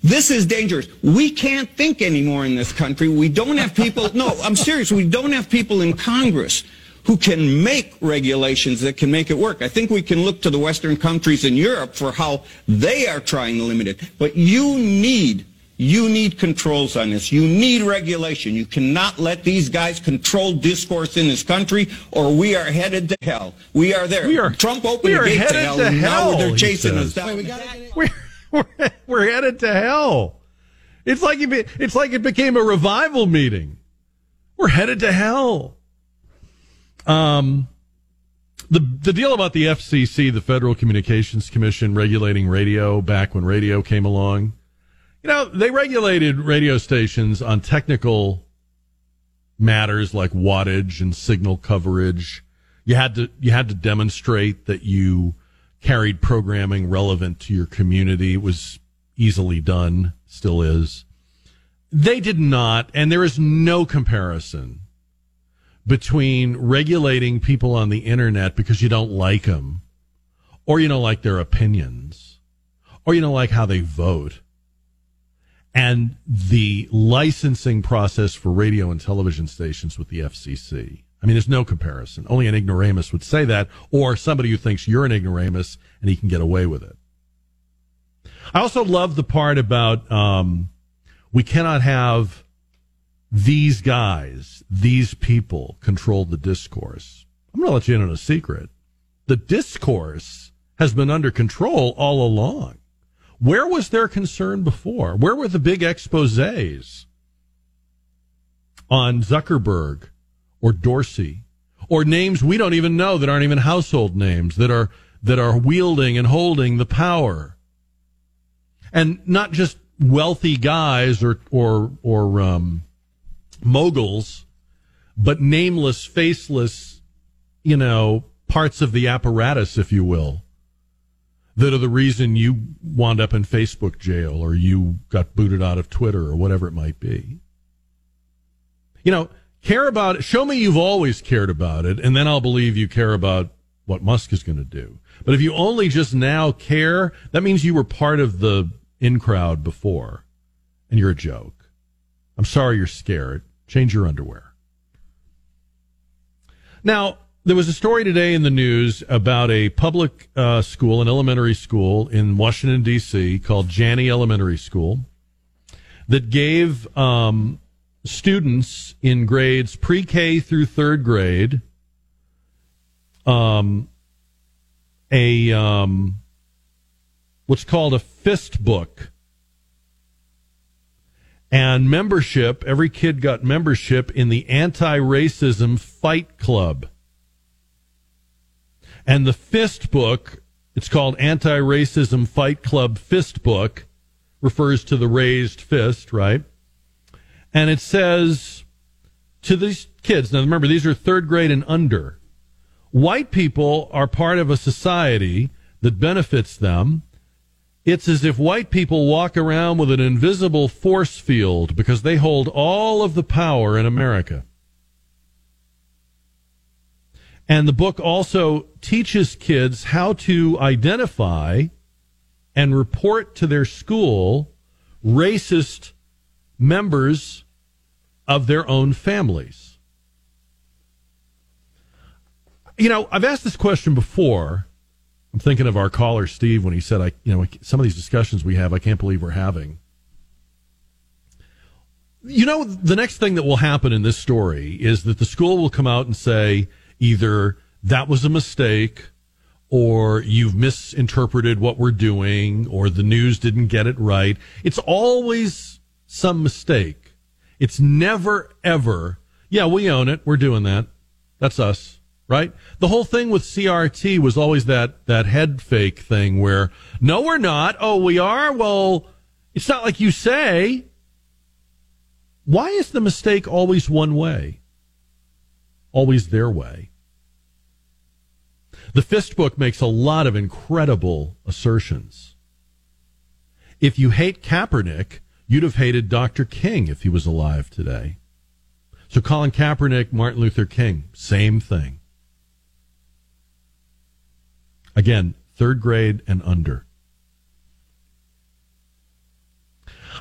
This is dangerous. We can't think anymore in this country. We don't have people. No, I'm serious. We don't have people in Congress who can make regulations that can make it work. I think we can look to the Western countries in Europe for how they are trying to limit it. But you need you need controls on this. You need regulation. You cannot let these guys control discourse in this country, or we are headed to hell. We are there. We are- Trump opened we the are gate to hell, to and now hell, they're chasing us down. we're, *laughs* we're, we're headed to hell. It's like it, be- it's like it became a revival meeting. We're headed to hell. Um, the the deal about the FCC, the Federal Communications Commission, regulating radio back when radio came along. You know, they regulated radio stations on technical matters like wattage and signal coverage. You had to you had to demonstrate that you carried programming relevant to your community. It was easily done, still is. They did not, and there is no comparison between regulating people on the internet because you don't like them, or you don't like their opinions, or you don't like how they vote, and the licensing process for radio and television stations with the FCC. I mean, there's no comparison. Only an ignoramus would say that, or somebody who thinks you're an ignoramus and he can get away with it. I also love the part about um, we cannot have these guys, these people control the discourse. I'm going to let you in on a secret. The discourse has been under control all along. Where was their concern before? Where were the big exposés on Zuckerberg or Dorsey or names we don't even know that aren't even household names that are that are wielding and holding the power? And not just wealthy guys or or or um, moguls, but nameless, faceless, you know, parts of the apparatus, if you will, that are the reason you wound up in Facebook jail or you got booted out of Twitter or whatever it might be. You know, care about it. Show me you've always cared about it, and then I'll believe you care about what Musk is going to do. But if you only just now care, that means you were part of the in crowd before, and you're a joke. I'm sorry you're scared. Change your underwear. Now, there was a story today in the news about a public uh, school, an elementary school in Washington, D.C., called Janney Elementary School, that gave um, students in grades pre K through third grade um, a um, what's called a fist book and membership. Every kid got membership in the anti racism fight club. And the fist book, it's called Anti Racism Fight Club Fist Book, refers to the raised fist, right? And it says to these kids, now remember, these are third grade and under. White people are part of a society that benefits them. It's as if white people walk around with an invisible force field because they hold all of the power in America. And the book also teaches kids how to identify and report to their school racist members of their own families. You know, I've asked this question before. I'm thinking of our caller Steve when he said, "I, you know, some of these discussions we have, I can't believe we're having." You know, the next thing that will happen in this story is that the school will come out and say either that was a mistake, or you've misinterpreted what we're doing, or the news didn't get it right. It's always some mistake. It's never ever, yeah, we own it. We're doing that. That's us, right? The whole thing with CRT was always that, that head fake thing where, no, we're not. Oh, we are? Well, It's not like you say. Why is the mistake always one way? Always their way. The Fist book makes a lot of incredible assertions. If you hate Kaepernick, you'd have hated Dr. King if he was alive today. So Colin Kaepernick, Martin Luther King, same thing. Again, third grade and under.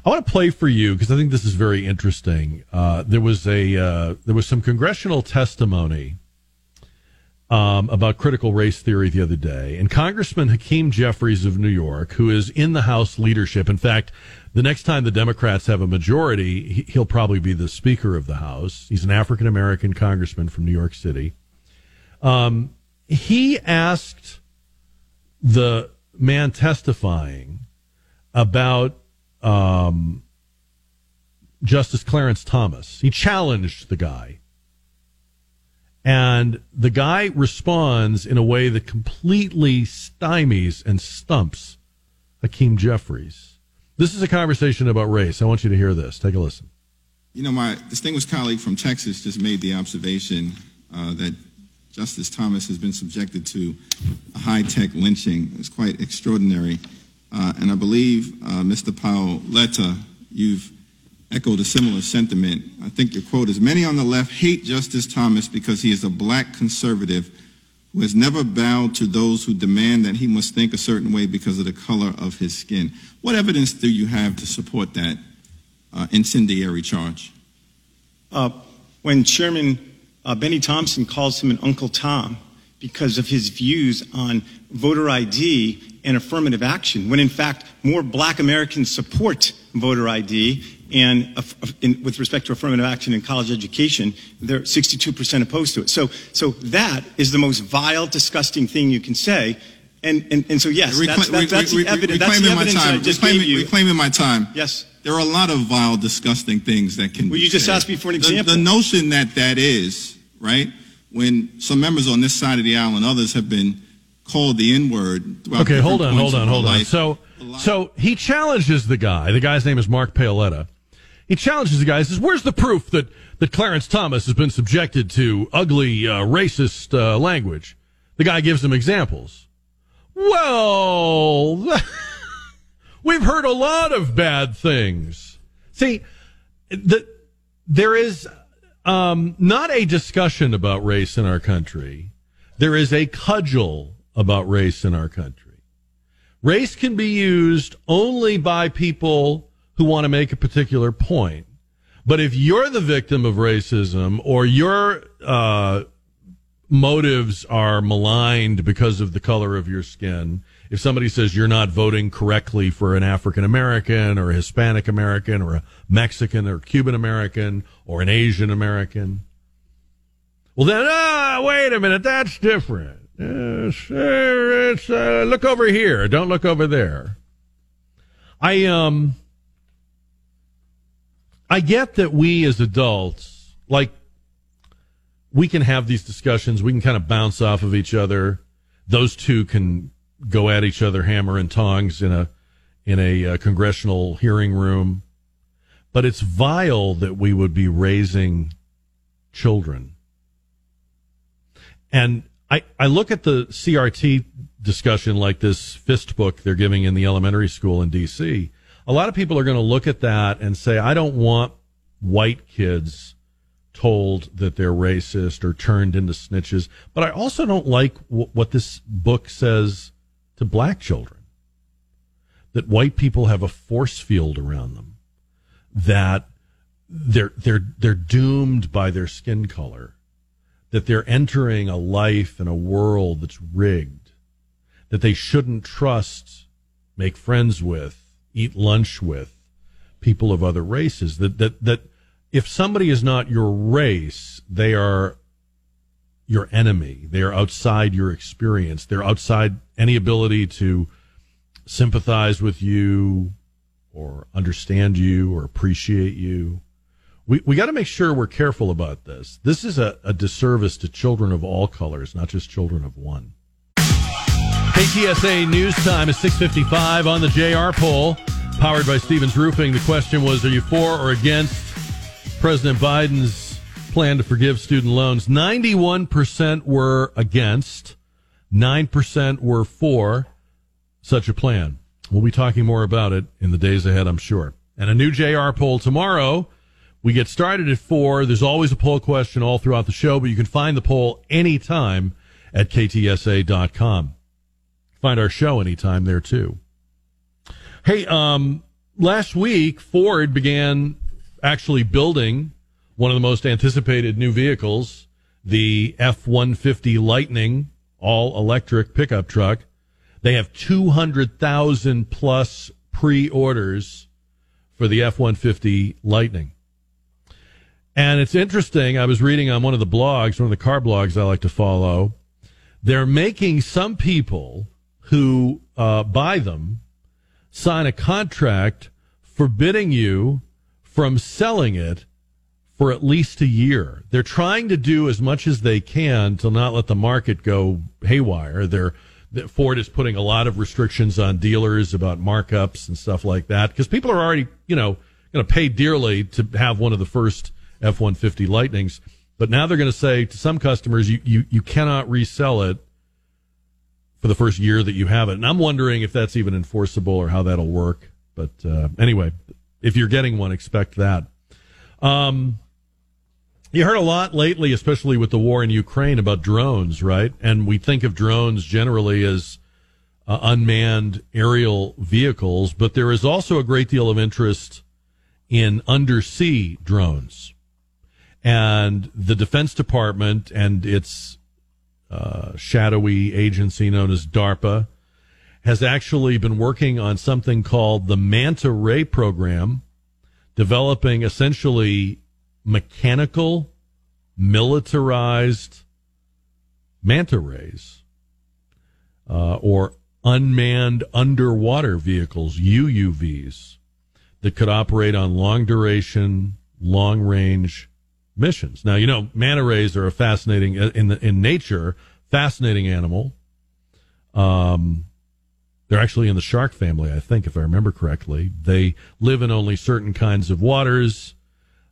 I want to play for you because I think this is very interesting. Uh, there was a uh, there was some congressional testimony um, about critical race theory the other day, and Congressman Hakeem Jeffries of New York, who is in the House leadership. In fact, the next time the Democrats have a majority, he'll probably be the Speaker of the House. He's an African American congressman from New York City. Um, he asked the man testifying about um, Justice Clarence Thomas. He challenged the guy. And the guy responds in a way that completely stymies and stumps Hakeem Jeffries. This is a conversation about race. I want you to hear this. Take a listen. You know, my distinguished colleague from Texas just made the observation uh, that Justice Thomas has been subjected to a high tech lynching. It's quite extraordinary. Uh, and I believe, uh, Mr. Paoletta, you've echoed a similar sentiment. I think your quote is Many on the left hate Justice Thomas because he is a black conservative who has never bowed to those who demand that he must think a certain way because of the color of his skin. What evidence do you have to support that uh, incendiary charge? Uh, when Chairman uh, Bennie Thompson calls him an Uncle Tom because of his views on voter ID and affirmative action, when in fact more black Americans support voter ID and in, with respect to affirmative action in college education, they're 62% opposed to it. So, so that is the most vile, disgusting thing you can say. And, and, and so, yes, Recla- that's, that, that's re- the re- evidence, reclaiming that's the my evidence time. I just reclaiming, gave you. reclaiming my time. Yes. There are a lot of vile, disgusting things that can Well, be you just said. asked me for an The- example. The, notion that that is, right, when some members on this side of the aisle and others have been called the N word. Okay, hold on, hold on, hold on. So, so he challenges the guy. The guy's name is Mark Paoletta. He challenges the guy. He says, "Where's the proof that that Clarence Thomas has been subjected to ugly, uh, racist uh, language?" The guy gives him examples. Well, *laughs* we've heard a lot of bad things. See, the, there is um, not a discussion about race in our country. There is a cudgel about race in our country. Race can be used only by people who want to make a particular point. But if you're the victim of racism or your uh, motives are maligned because of the color of your skin, if somebody says you're not voting correctly for an African American or a Hispanic American or a Mexican or Cuban American or an Asian American, well then, ah, wait a minute, that's different. Yes, uh, it's, uh, look over here. Don't look over there. I um, I get that we as adults, like, we can have these discussions. We can kind of bounce off of each other. Those two can go at each other hammer and tongs in a in a uh, congressional hearing room. But it's vile that we would be raising children. And I, I look at the CRT discussion like this fist book they're giving in the elementary school in DC. A lot of people are going to look at that and say, I don't want white kids told that they're racist or turned into snitches. But I also don't like w- what this book says to black children that white people have a force field around them, that they're, they're, they're doomed by their skin color that they're entering a life and a world that's rigged, that they shouldn't trust, make friends with, eat lunch with people of other races. That that that if somebody is not your race, they are your enemy. They are outside your experience. They're outside any ability to sympathize with you or understand you or appreciate you we, we got to make sure we're careful about this. This is a, a disservice to children of all colors, not just children of one. KTSA news time is 655 on the JR poll. Powered by Stevens Roofing. The question was Are you for or against President Biden's plan to forgive student loans? 91% were against, 9% were for such a plan. We'll be talking more about it in the days ahead, I'm sure. And a new JR poll tomorrow. We get started at 4. There's always a poll question all throughout the show, but you can find the poll anytime at ktsa.com. Find our show anytime there too. Hey, um, last week Ford began actually building one of the most anticipated new vehicles, the F-150 Lightning all electric pickup truck. They have 200,000 plus pre-orders for the F-150 Lightning. And it's interesting. I was reading on one of the blogs, one of the car blogs I like to follow. They're making some people who uh, buy them sign a contract forbidding you from selling it for at least a year. They're trying to do as much as they can to not let the market go haywire. They're Ford is putting a lot of restrictions on dealers about markups and stuff like that because people are already, you know, going to pay dearly to have one of the first F-150 Lightnings. But now they're going to say to some customers, you, you, you cannot resell it for the first year that you have it. And I'm wondering if that's even enforceable or how that'll work. But uh, anyway, if you're getting one, expect that. Um, you heard a lot lately, especially with the war in Ukraine, about drones, right? And we think of drones generally as uh, unmanned aerial vehicles, but there is also a great deal of interest in undersea drones. And the Defense Department and its uh, shadowy agency known as DARPA has actually been working on something called the Manta Ray program, developing essentially mechanical, militarized manta rays, uh, or unmanned underwater vehicles, UUVs, that could operate on long duration, long range missions. Now, you know, manta rays are a fascinating in the, in nature, fascinating animal. Um, they're actually in the shark family, I think, if I remember correctly. They live in only certain kinds of waters,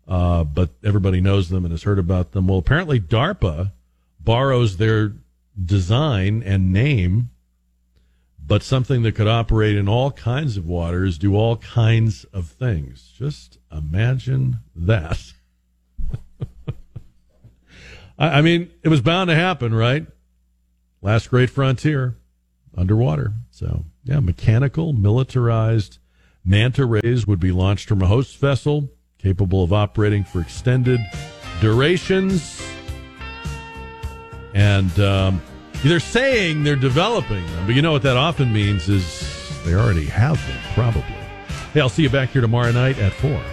uh, but everybody knows them and has heard about them. Well, apparently DARPA borrows their design and name, but something that could operate in all kinds of waters, do all kinds of things. Just imagine that. *laughs* I, I mean, it was bound to happen, right? Last great frontier, underwater. So, yeah, mechanical, militarized manta rays would be launched from a host vessel capable of operating for extended durations. And um, they're saying they're developing them, but you know what that often means is they already have them, probably. Hey, I'll see you back here tomorrow night at 4.